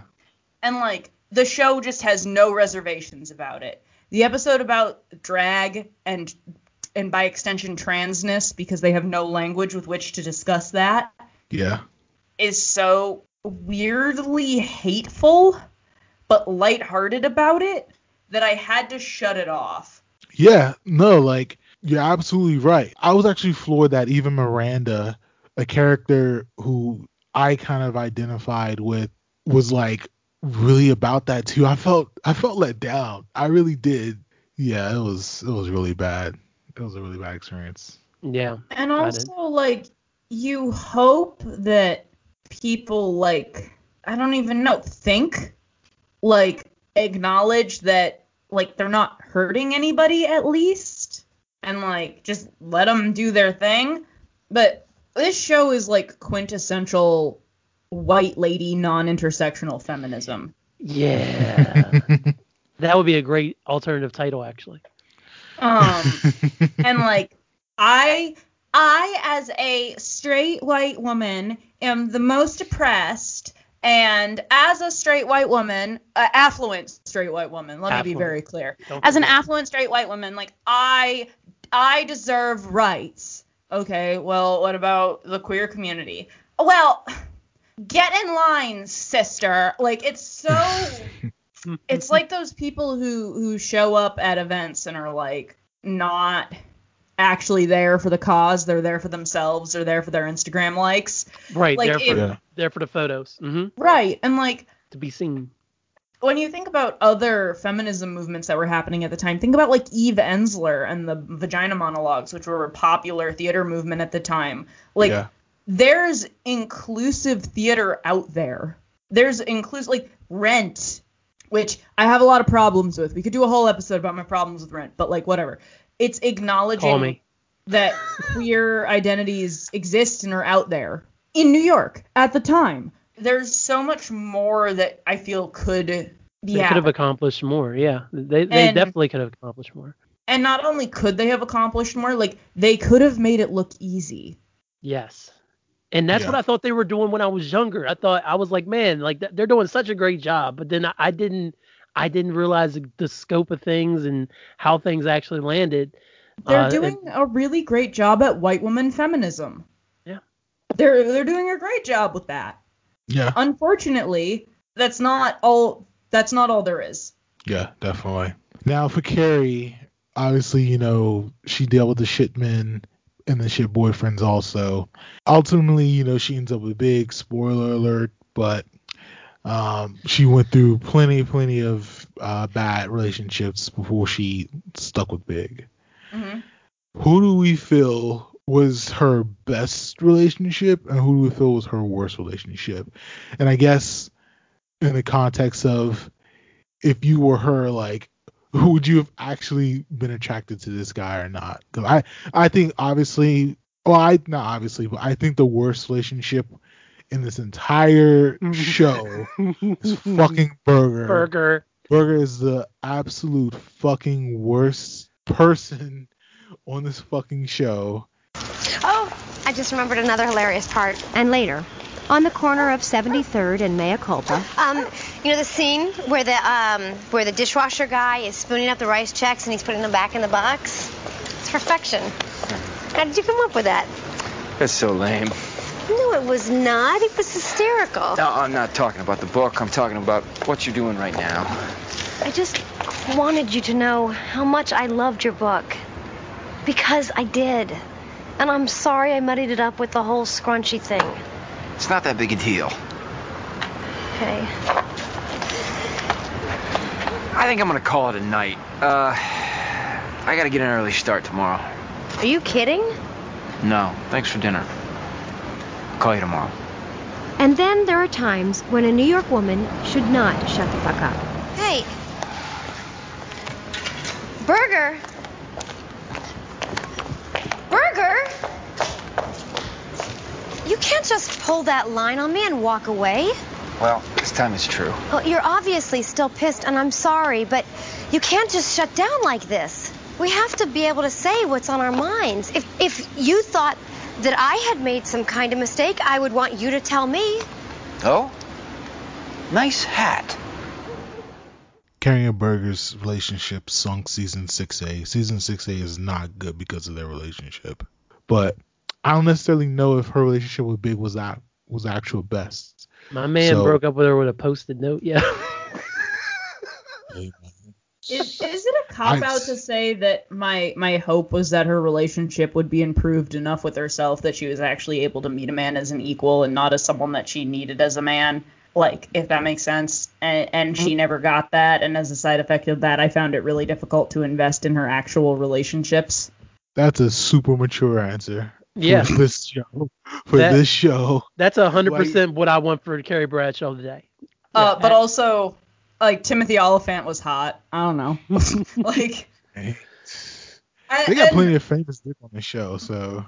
And like the show just has no reservations about it. The episode about drag and and by extension transness because they have no language with which to discuss that Yeah. is so weirdly hateful but lighthearted about it that I had to shut it off. Yeah, no, like you're absolutely right. I was actually floored that even Miranda, a character who I kind of identified with, was like really about that too. I felt I felt let down. I really did. Yeah, it was it was really bad. It was a really bad experience. Yeah. And also, like, you hope that people, like, I don't even know, think, like, acknowledge that, like, they're not hurting anybody at least, and, like, just let them do their thing. But this show is, like, quintessential white lady non intersectional feminism. Yeah. that would be a great alternative title, actually. Um, and like I I as a straight white woman am the most oppressed And as a straight white woman, uh, affluent straight white woman, let me be very clear. Don't As an affluent straight white woman, like I I deserve rights. Okay, well, what about the queer community? Well, get in line, sister. Like it's so it's like those people who who show up at events and are like not actually there for the cause. They're there for themselves. They're there for their Instagram likes. Right, Like, there for Yeah. there for the photos. hmm Right. And like To be seen. when you think about other feminism movements that were happening at the time, think about like Eve Ensler and the vagina monologues, which were a popular theater movement at the time. Like yeah. there's inclusive theater out there. There's inclusive like Rent, which I have a lot of problems with. We could do a whole episode about my problems with Rent, but like whatever. It's Call acknowledging me. that queer identities exist and are out there in New York at the time. There's so much more that I feel could be They could have accomplished more. Yeah, they they And- definitely could have accomplished more. And not only could they have accomplished more, like they could have made it look easy. Yes. And that's Yeah. what I thought they were doing when I was younger. I thought I was like, man, like they're doing such a great job, but then I, I didn't I didn't realize the, the scope of things and how things actually landed. They're Uh, doing a really great job at white woman feminism. Yeah. They're they're doing a great job with that. Yeah. Unfortunately, that's not all that's not all there is. Yeah, definitely. Now for Carrie, obviously, you know, she dealt with the shit men and the shit boyfriends also. Ultimately, you know, she ends up with Big, spoiler alert, but um, she went through plenty, plenty of uh, bad relationships before she stuck with Big. Mm-hmm. Who do we feel was her best relationship and who do we feel was her worst relationship? And I guess in the context of if you were her, like, who would you have actually been attracted to this guy or not? 'Cause I, I think obviously, well, I not obviously, but I think the worst relationship in this entire show is fucking Berger. Berger. Berger is the absolute fucking worst person on this fucking show. Oh, I just remembered another hilarious part. And later, on the corner of 73rd and Mea Culpa, Um, you know the scene where the um where the dishwasher guy is spooning up the Rice Chex and he's putting them back in the box? It's perfection. How did you come up with that? That's so lame. No, it was not. It was hysterical. No, I'm not talking about the book. I'm talking about what you're doing right now. I just wanted you to know how much I loved your book. Because I did. And I'm sorry I muddied it up with the whole scrunchy thing. It's not that big a deal. Okay. I think I'm gonna call it a night. Uh, I gotta get an early start tomorrow. Are you kidding? No, thanks for dinner. Call you tomorrow. and then there are times when a New York woman should not shut the fuck up. Hey. Berger. Berger. You can't just pull that line on me and walk away. Well, this time it's true. Well, you're obviously still pissed, and I'm sorry, but you can't just shut down like this. We have to be able to say what's on our minds. If if you thought that I had made some kind of mistake, I would want you to tell me. Oh? Nice hat. Carrie and Berger's relationship sunk season 6A. Season 6A is not good because of their relationship. But I don't necessarily know if her relationship with Big was that was actual best. My man So- broke up with her with a post-it note. Yeah. Is, is it a cop out to say that my my hope was that her relationship would be improved enough with herself that she was actually able to meet a man as an equal and not as someone that she needed as a man? Like, if that makes sense. And, and she never got that, and as a side effect of that, I found it really difficult to invest in her actual relationships. That's a super mature answer. Yeah. For this show. For That- this show. That's a hundred percent what I want for Carrie Bradshaw today. Uh, but also, like Timothy Olyphant was hot. I don't know. like, They I- got and- plenty of famous dick on the show, so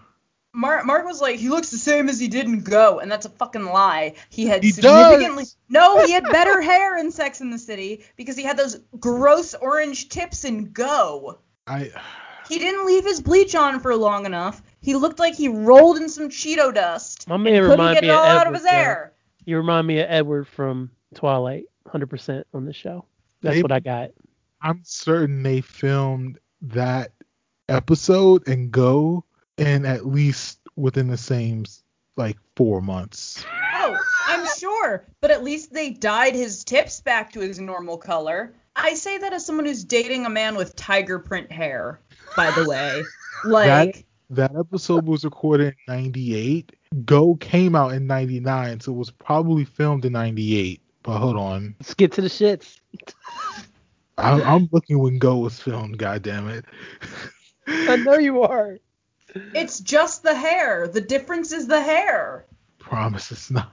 Mark, Mark was like, he looks the same as he did in Go, and that's a fucking lie. He had He significantly does. no, he had better hair in Sex in the City because he had those gross orange tips in Go. I He didn't leave his bleach on for long enough. He looked like he rolled in some Cheeto dust. My man couldn't remind get me it of all out of Edward, his though. You remind me of Edward from Twilight, 100% on the show. That's They- what I got. I'm certain they filmed that episode and go in at least within the same like four months. Oh, I'm sure, but at least they dyed his tips back to his normal color. I say that as someone who's dating a man with tiger print hair, by the way. Like, that that episode was recorded in 98. Go came out in 99, so it was probably filmed in 98. But hold on, Let's get to the shits. I, I'm looking when Go was filmed. God damn it. I know you are. it's just the hair. The difference is the hair. Promise it's not.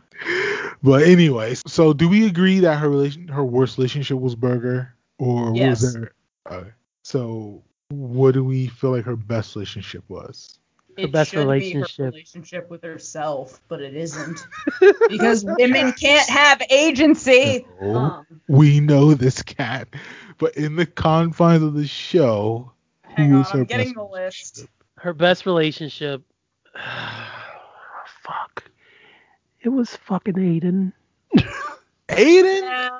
But anyways, so do we agree that her relation, her worst relationship was Berger, or Yes. was there? Okay. So what do we feel like her best relationship was? It best should be relationship. her relationship with herself, but it isn't. because women can't have agency. No. Um, We know this Kat, but in the confines of the show, hang who on, is her I'm getting best the list. Her best relationship. Fuck. It was fucking Aiden. Aiden? Yeah,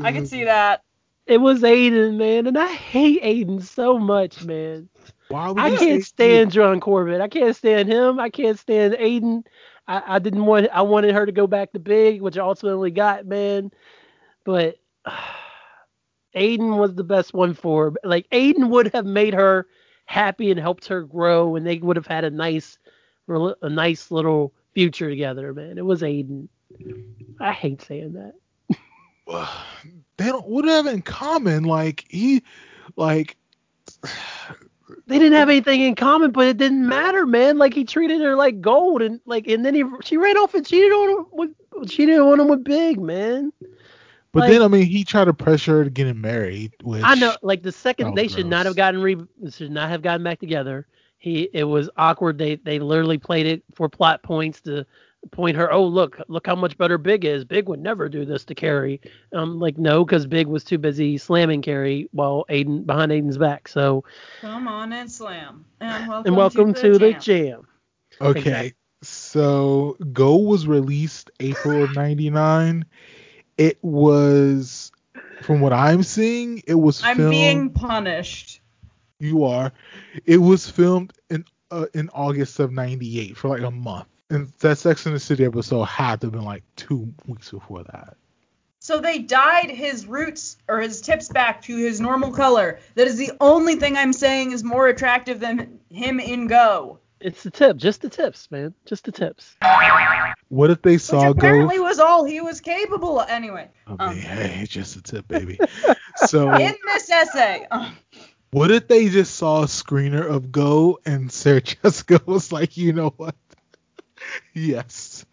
I can see that. It was Aiden, man, and I hate Aiden so much, man. I can't stand John Corbett. I can't stand him. I can't stand Aiden. I, I didn't want. I wanted her to go back to Big, which I ultimately got, man. But Aiden was the best one for her. Like Aiden would have made her happy and helped her grow, and they would have had a nice, a nice little future together, man. It was Aiden. I hate saying that. They don't. What do they have in common? Like he, like They didn't have anything in common, but it didn't matter, man. Like he treated her like gold, and like, and then he she ran off and cheated on him with cheated on him with Big, man. But Like- then I mean, he tried to pressure her to get him married. Which I know, like the second Oh, they should not have gotten re should not have gotten back together. He it was awkward. They they literally played it for plot points to point her. Oh look, look how much better Big is. Big would never do this to Carrie. Um, like no, because Big was too busy slamming Carrie while Aiden behind Aiden's back. So Come on and slam. And welcome, and welcome to, the jam. jam. Okay. Exactly. So Go was released April of '99. It was, from what I'm seeing, it was I'm filmed. being punished. You are. It was filmed in uh, in August of '98 for like a month. And that Sex in the City episode had to have been like two weeks before that. So they dyed his roots or his tips back to his normal color. That is the only thing I'm saying is more attractive than him in Go. It's the tip, just the tips, man, just the tips. What if they Which saw apparently Go? was all he was capable of. Anyway, I um, mean, hey, just a tip, baby. so in this essay, uh, What if they just saw a screener of Go and Sarah Jessica was like, you know what? yes.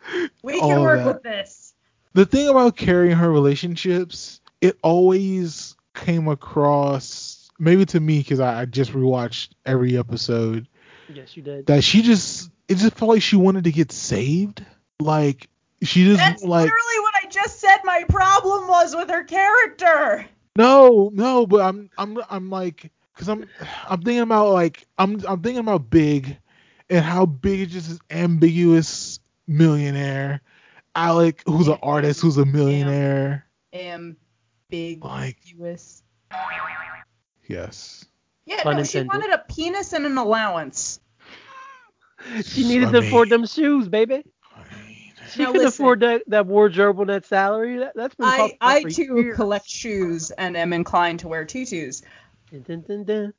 we can of work that. with this. The thing about carrying her relationships, it always came across, maybe to me, because I, I just rewatched every episode, Yes, you did. that she just, it just felt like she wanted to get saved. Like, she just, That's like, literally what I just said. My problem was with her character. No, no, but I'm I'm I'm like cuz I'm I'm thinking about like I'm I'm thinking about Big and how Big is just this ambiguous millionaire. Alec, who's an artist, who's a millionaire. Am big Like- US. Yes. Yeah, Pun no, she wanted a penis and an allowance. She needed I to mean- afford them shoes, baby. She Now could listen. afford that, that wardrobe on that salary. That, that's been I I too years. collect shoes and am inclined to wear tutus. Dun, dun, dun,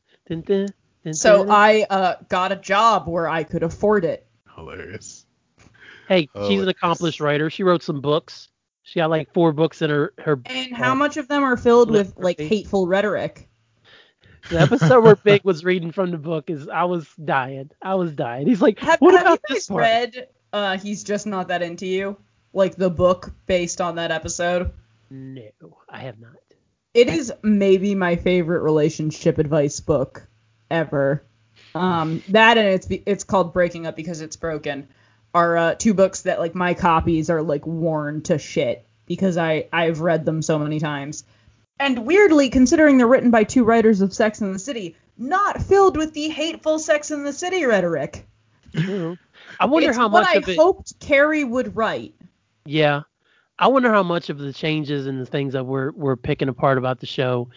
So. I uh, got a job where I could afford it. Hilarious. hey, Oh, she's an accomplished writer. She wrote some books. She got like four books in her her. And uh, how much of them are filled with like Literally. hateful rhetoric? The episode where Big was reading from the book is I was dying. I was dying. He's like, Have, what have you about guys this part? read uh, He's Just Not That Into You? Like the book based on that episode? No, I have not. It is maybe my favorite relationship advice book ever. Um, that and it's it's called Breaking Up Because It's Broken are uh, two books that like my copies are like worn to shit because I I've read them so many times. And weirdly, considering they're written by two writers of Sex and the City, not filled with the hateful Sex and the City rhetoric. True. I wonder it's how what much I of it. hoped Carrie would write. Yeah, I wonder how much of the changes and the things that we're we're picking apart about the show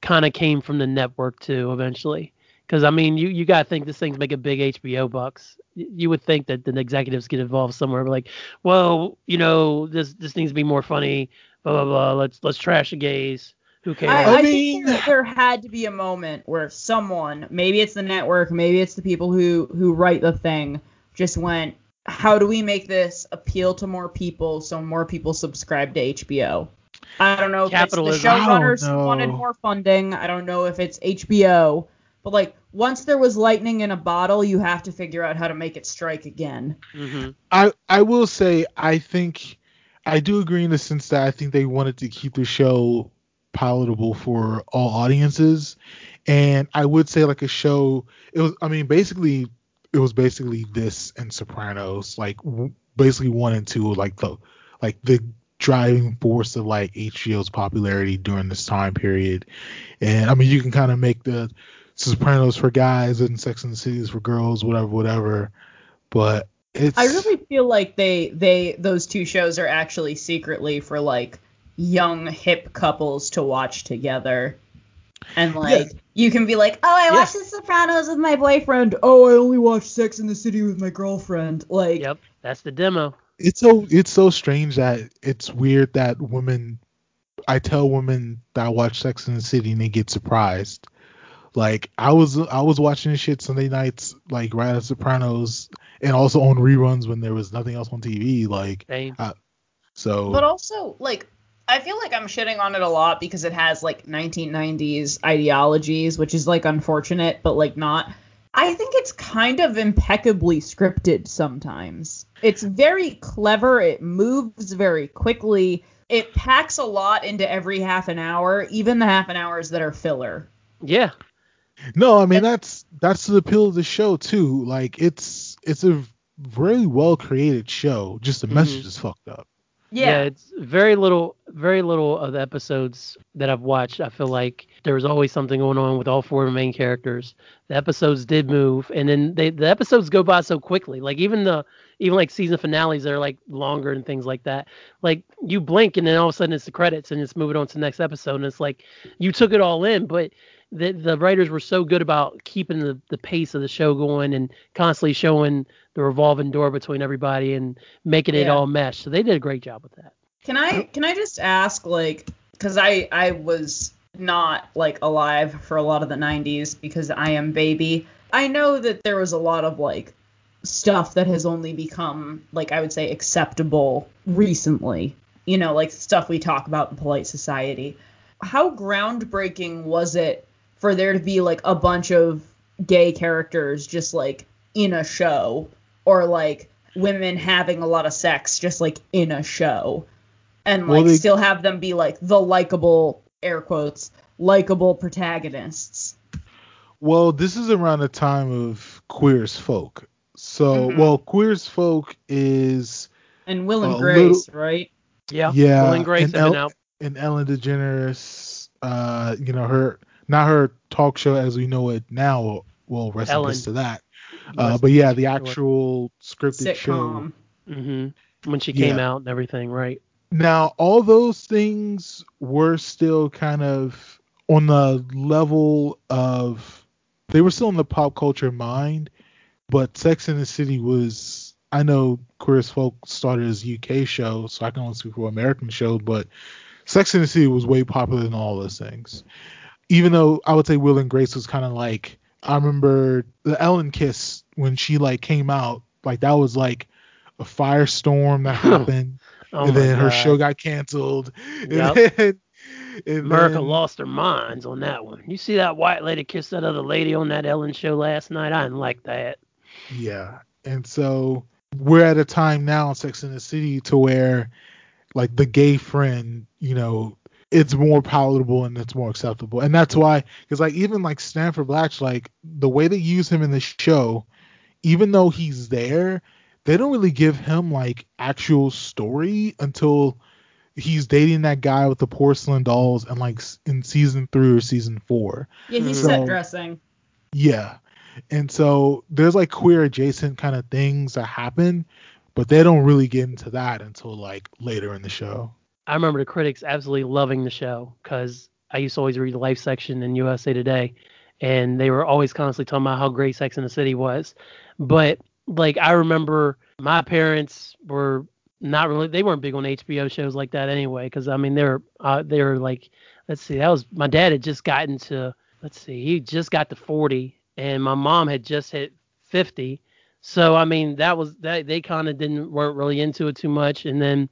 kind of came from the network too eventually. Because I mean, you you gotta think this thing's making big HBO bucks. You would think that the executives get involved somewhere, like, well, you know, this this needs to be more funny. Blah blah blah. Let's let's trash the gays. Who cares? I, I think there, there had to be a moment where someone, maybe it's the network, maybe it's the people who who write the thing, just went, how do we make this appeal to more people so more people subscribe to HBO? I don't know if Capitalism. it's the showrunners who wanted more funding. I don't know if it's HBO, but like once there was lightning in a bottle, you have to figure out how to make it strike again. Mm-hmm. I I will say I think I do agree in the sense that I think they wanted to keep the show palatable for all audiences, and I would say like a show. It was I mean basically it was basically this and Sopranos like w- basically one and two like the like the driving force of like HBO's popularity during this time period, and I mean you can kind of make the Sopranos for guys and Sex and the City is for girls, whatever, whatever. But it's I really feel like they they those two shows are actually secretly for like young hip couples to watch together. And like you can be like, "Oh, I Yeah. watched The Sopranos with my boyfriend. Oh, I only watched Sex in the City with my girlfriend." Like Yep, that's the demo. it's so it's so strange that it's weird that women I tell women that I watch Sex in the City and they get surprised. Like I was I was watching this shit Sunday nights like right at Sopranos and also on reruns when there was nothing else on TV like Same. uh, so But also, like, I feel like I'm shitting on it a lot because it has like 1990s ideologies, which is like unfortunate, but like not. I think it's kind of impeccably scripted sometimes. It's very clever. It moves very quickly. It packs a lot into every half an hour, even the half an hours that are filler. Yeah. No, I mean that's that's the appeal of the show too. Like it's it's a really well created show. Just the mm-hmm. message is fucked up. Yeah. it's very little, very little of the episodes that I've watched. I feel like there was always something going on with all four main characters. The episodes did move, and then they the episodes go by so quickly. Like even the even like season finales that are like longer and things like that. Like you blink, and then all of a sudden it's the credits, and it's moving on to the next episode, and it's like you took it all in, but. The, the writers were so good about keeping the, the pace of the show going and constantly showing the revolving door between everybody and making it Yeah. all mesh. So they did a great job with that. Can I can I just ask like cuz I I was not like alive for a lot of the 90s because I am baby. I know that there was a lot of like stuff that has only become like I would say acceptable recently. You know, like stuff we talk about in polite society. How groundbreaking was it for there to be like a bunch of gay characters just like in a show or like women having a lot of sex just like in a show and Well, like they- still have them be like the likable air quotes likable protagonists Well, this is around the time of Queer as Folk. So, Mhm. well, Queer as Folk is and Will and Grace, little- right? Yeah. yeah, Will and Grace and El- and Ellen DeGeneres, uh, you know her not her talk show as we know it now. Well, rest in peace to that. Uh, but yeah, peace, the sure. actual scripted show. Sitcom. hmm When she came Yeah. out and everything, right? Now, all those things were still kind of on the level of they were still in the pop culture mind, but Sex in the City was I know Queer as Folk started as a UK show, so I can only speak for American show, but Sex in the City was way popular than all those things. Even though I would say Will and Grace was kind of like I remember the Ellen Kiss when she like came out, like that was like a firestorm that oh happened Oh and then her show got canceled. And then- and America then- lost their minds on that one. You see that white lady kiss that other lady on that Ellen show last night? I didn't like that. Yeah. And so we're at a time now in Sex in the City to where like the gay friend, you know, it's more palatable and it's more acceptable. And that's why because like even like Stanford Blatch, like the way they use him in the show, even though he's there, they don't really give him like actual story until he's dating that guy with the porcelain dolls and like in season three or season four. yeah he's So- set dressing Yeah. And so there's like queer adjacent kind of things that happen, but they don't really get into that until like later in the show. I remember the critics absolutely loving the show because I used to always read the Life section in USA Today, and they were always constantly talking about how great Sex in the City was. But like I remember my parents were not really they weren't big on HBO shows like that anyway because I mean they're uh, they were like let's see that was my dad had just gotten to let's see he just got to 40 and my mom had just hit 50 so I mean that was that they kind of didn't weren't really into it too much and then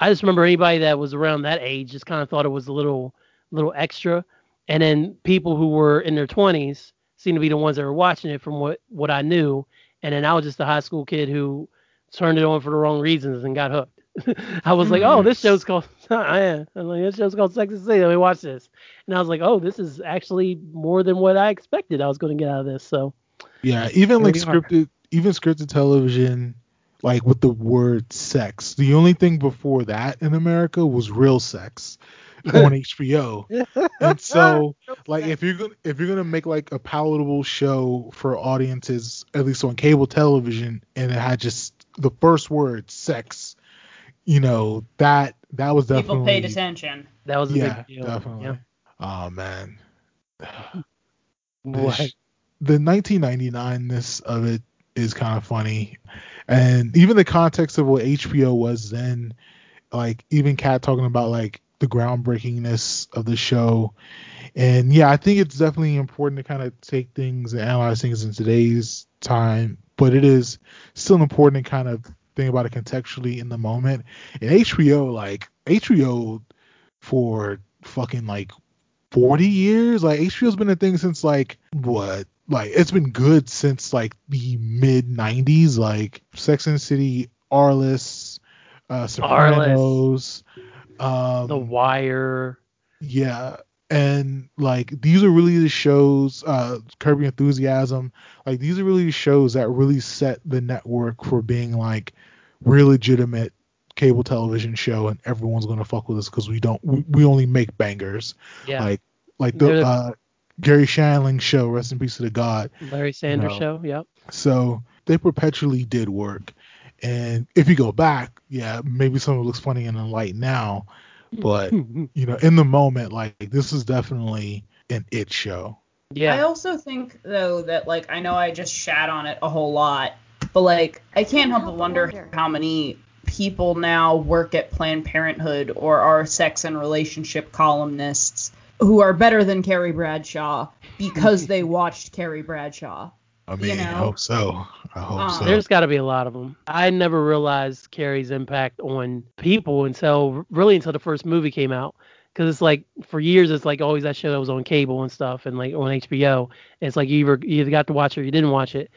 I just remember anybody that was around that age just kind of thought it was a little little extra and then people who were in their 20s seemed to be the ones that were watching it from what what I knew and then I was just a high school kid who turned it on for the wrong reasons and got hooked. I was like, oh, this show's called, I am. I was like, this show's called Sex and City. Let me watch this. And I was like, oh, this is actually more than what I expected I was going to get out of this. So, yeah, even like scripted, even scripted television, like with the word sex. The only thing before that in America was real sex on HBO. and so like if you're gonna if you're gonna make like a palatable show for audiences, at least on cable television, and it had just the first word sex, you know, that that was definitely People paid attention. That was a yeah, big deal. definitely. Yeah. Oh man. What? the 1999ness of it is kind of funny, and even the context of what HBO was then, like even Kat talking about like the groundbreakingness of the show, and yeah, I think it's definitely important to kind of take things and analyze things in today's time, but it is still important to kind of think about it contextually in the moment. And HBO, like HBO, for fucking like 40 years. Like HBO's been a thing since like what? Like it's been good since like the mid 90s. Like Sex and City, Arliss, uh, Sopranos, um, The Wire. yeah, and like these are really the shows. Uh, Curb Your Enthusiasm. Like these are really the shows that really set the network for being like real legitimate cable television show, and everyone's gonna fuck with us because we don't. We, we only make bangers. Yeah. Like like the the- uh, Garry Shandling show. Rest in peace to the god. Larry Sanders No. show. Yep. So they perpetually did work. And if you go back, yeah, maybe some of it looks funny in the light now, but you know, in the moment, like this is definitely an it show. Yeah. I also think though that like I know I just shat on it a whole lot, but like I can't help but wonder how many people now work at Planned Parenthood or are sex and relationship columnists who are better than Carrie Bradshaw because they watched Carrie Bradshaw. I mean, know? I hope so. I hope Um, so. There's got to be a lot of them. I never realized Carrie's impact on people until really until the first movie came out. Because it's like for years it's like always that show that was on cable and stuff and like on HBO. It's like you either you either got to watch it or you didn't watch it.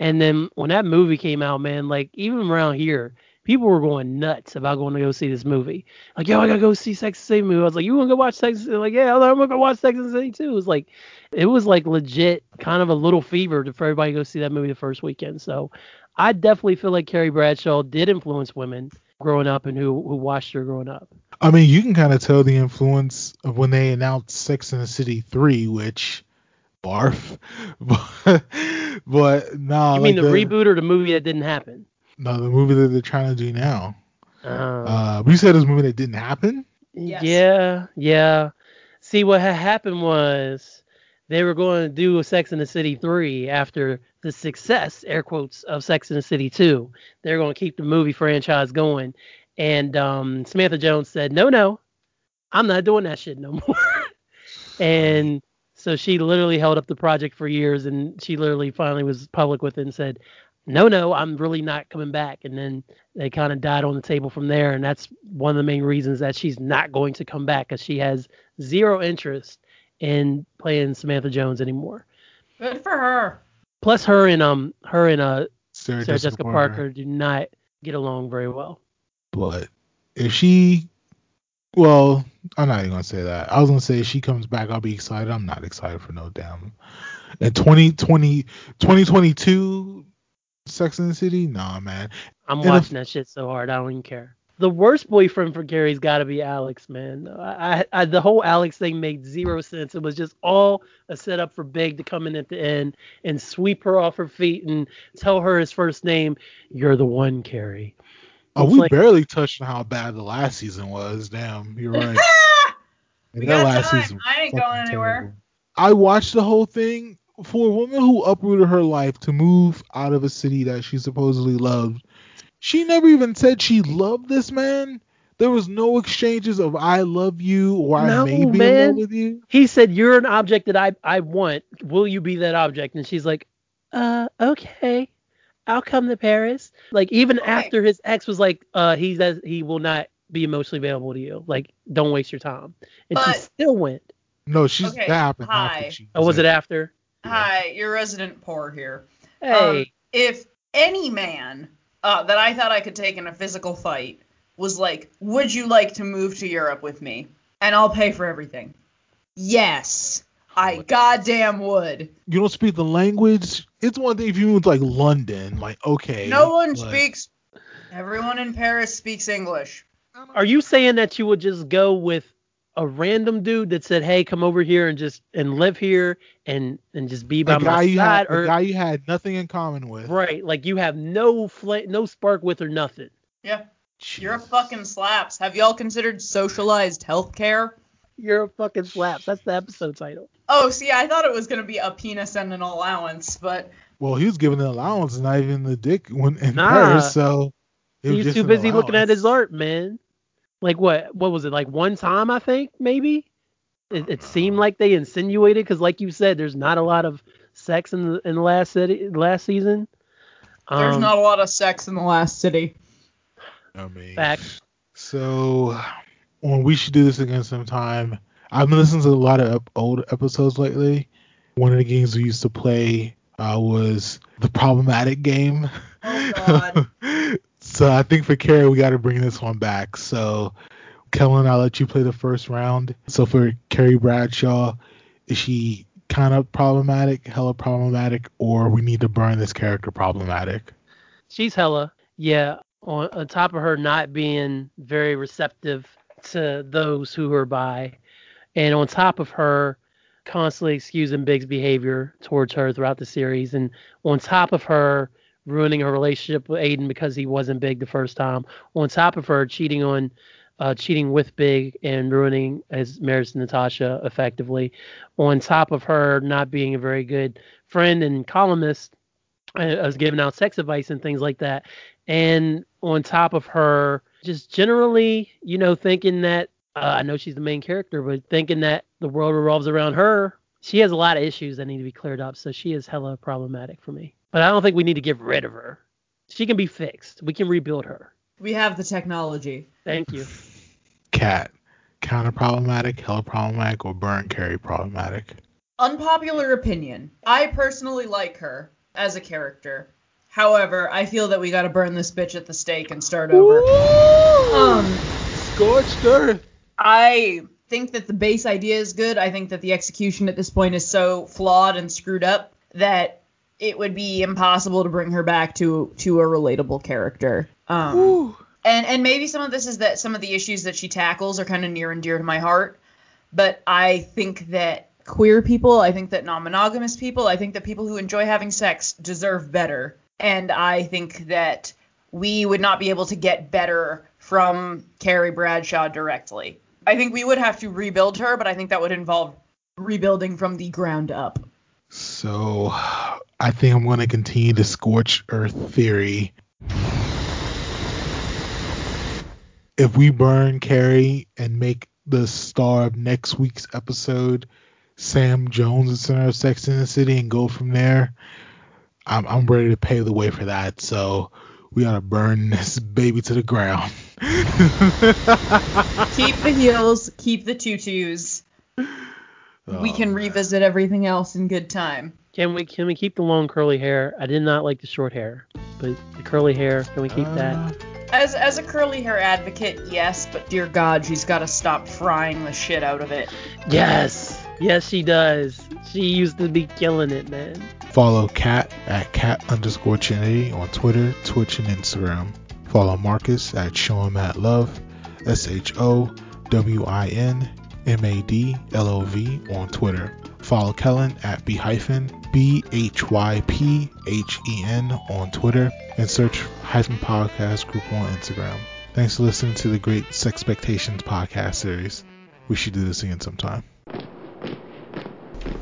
And then when that movie came out, man, like even around here, people were going nuts about going to go see this movie. Like, yo, I gotta go see Sex and the City movie. I was like, you wanna go watch Sex? and the City? Like, yeah, I'm gonna go watch Sex and the City too. It was like, it was like legit, kind of a little fever for everybody to go see that movie the first weekend. So, I definitely feel like Carrie Bradshaw did influence women growing up and who who watched her growing up. I mean, you can kind of tell the influence of when they announced Sex and the City 3, which barf. But, but nah, you mean like the, reboot or the movie that didn't happen? No, the movie that they're trying to do now. Uh, Uh, we said this movie that didn't happen. Yeah, yeah. See, what had happened was they were going to do a Sex in the City 3 after the success, air quotes, of Sex in the City 2. They're going to keep the movie franchise going. And um, Samantha Jones said, no, no, I'm not doing that shit no more. and so she literally held up the project for years and she literally finally was public with it and said, no, no, I'm really not coming back. And then they kind of died on the table from there. And that's one of the main reasons that she's not going to come back because she has zero interest in playing Samantha Jones anymore. Good for her. Plus, her and um her and uh Sarah, Sarah, Jessica Jessica, Parker. Parker. do not get along very well. But if she, well, I'm not even gonna say that. I was gonna say if she comes back, I'll be excited. I'm not excited for no damn. In 2020, 2022, Sex and the City, nah, man. I'm And if- watching that shit so hard, I don't even care. the worst boyfriend for Carrie's got to be Alex, man. I, I, the whole Alex thing made zero sense. It was just all a setup for Big to come in at the end and sweep her off her feet and tell her his first name. You're the one, Carrie. Oh, we like, barely touched on how bad the last season was. Damn, you're right. we got last time. season I ain't going anywhere. Terrible. I watched the whole thing for a woman who uprooted her life to move out of a city that she supposedly loved she never even said she loved this man. There was no exchanges of I love you or no, I may be man. in love with you. He said you're an object that I I want. Will you be that object? And she's like, uh, okay. I'll come to Paris. Like even okay. after his ex was like, uh, he says he will not be emotionally available to you. Like, don't waste your time. And but, she still went. No, she's okay, that happened hi. oh, was it after? Hi, you're resident poor here. Hey. Um, if any man uh, that I thought I could take in a physical fight was like, "Would you like to move to Europe with me? And I'll pay for everything." Yes, I goddamn would. You don't speak the language. It's one thing if you move to like London, like okay. No one but... speaks. Everyone in Paris speaks English. Are you saying that you would just go with a random dude that said, "Hey, come over here and just and live here and and just be by a my side," had, or a guy you had nothing in common with, right? Like you have no fl- no spark with or nothing. Yeah, Jeez. you're a fucking slaps. Have y'all considered socialized healthcare? You're a fucking slaps. That's the episode title. Oh, see, I thought it was gonna be a penis and an allowance, but. Well, he was given an allowance, not even the dick when in nah. Paris, so. He's too busy looking at his art, man like what what was it like one time I think maybe it, it seemed like they insinuated because like you said there's not a lot of sex in the in the last city last season. There's um, not a lot of sex in the last city. I mean, facts. So when we should do this again sometime. I've been listening to a lot of old episodes lately. One of the games we used to play uh, was the problematic game. Oh God. So I think for Carrie, we got to bring this one back. So, Kellen, I'll let you play the first round. So for Carrie Bradshaw, is she kind of problematic, hella problematic, or we need to burn this character problematic? She's hella, yeah. On, on top of her not being very receptive to those who are by, and on top of her constantly excusing Big's behavior towards her throughout the series, and on top of her ruining her relationship with Aiden because he wasn't big the first time. On top of her cheating on, uh, cheating with Big and ruining his marriage to Natasha effectively. On top of her not being a very good friend and columnist, uh, as giving out sex advice and things like that. And on top of her just generally, you know, thinking that uh, I know she's the main character, but thinking that the world revolves around her. She has a lot of issues that need to be cleared up, so she is hella problematic for me. But I don't think we need to get rid of her. She can be fixed. We can rebuild her. We have the technology. Thank you. Kat. Counter problematic, hella problematic, or burn Carrie problematic? Unpopular opinion. I personally like her as a character. However, I feel that we gotta burn this bitch at the stake and start over. Ooh, um, scorched earth. I think that the base idea is good. I think that the execution at this point is so flawed and screwed up that it would be impossible to bring her back to to a relatable character. Um, and and maybe some of this is that some of the issues that she tackles are kind of near and dear to my heart. But I think that queer people, I think that non-monogamous people, I think that people who enjoy having sex deserve better. And I think that we would not be able to get better from Carrie Bradshaw directly. I think we would have to rebuild her, but I think that would involve rebuilding from the ground up. So I think I'm going to continue the scorch earth theory. If we burn Carrie and make the star of next week's episode Sam Jones, the center of Sex in the City, and go from there, I'm, I'm ready to pave the way for that. So we gotta burn this baby to the ground. keep the heels, keep the tutus. Oh, we can revisit everything else in good time. Can we can we keep the long curly hair? I did not like the short hair, but the curly hair, can we keep uh, that? As as a curly hair advocate, yes, but dear God, she's got to stop frying the shit out of it. Yes, yes, she does. She used to be killing it, man. Follow Kat at cat underscore Trinity on Twitter, Twitch, and Instagram. Follow Marcus at Show Him at Love, S H O W I N M A D L O V on Twitter. Follow Kellen at B hyphen B H Y P H E N on Twitter and search Hyphen Podcast Group on Instagram. Thanks for listening to the Great Sexpectations podcast series. We should do this again sometime.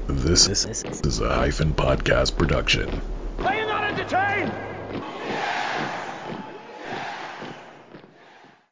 This is a Hyphen Podcast production.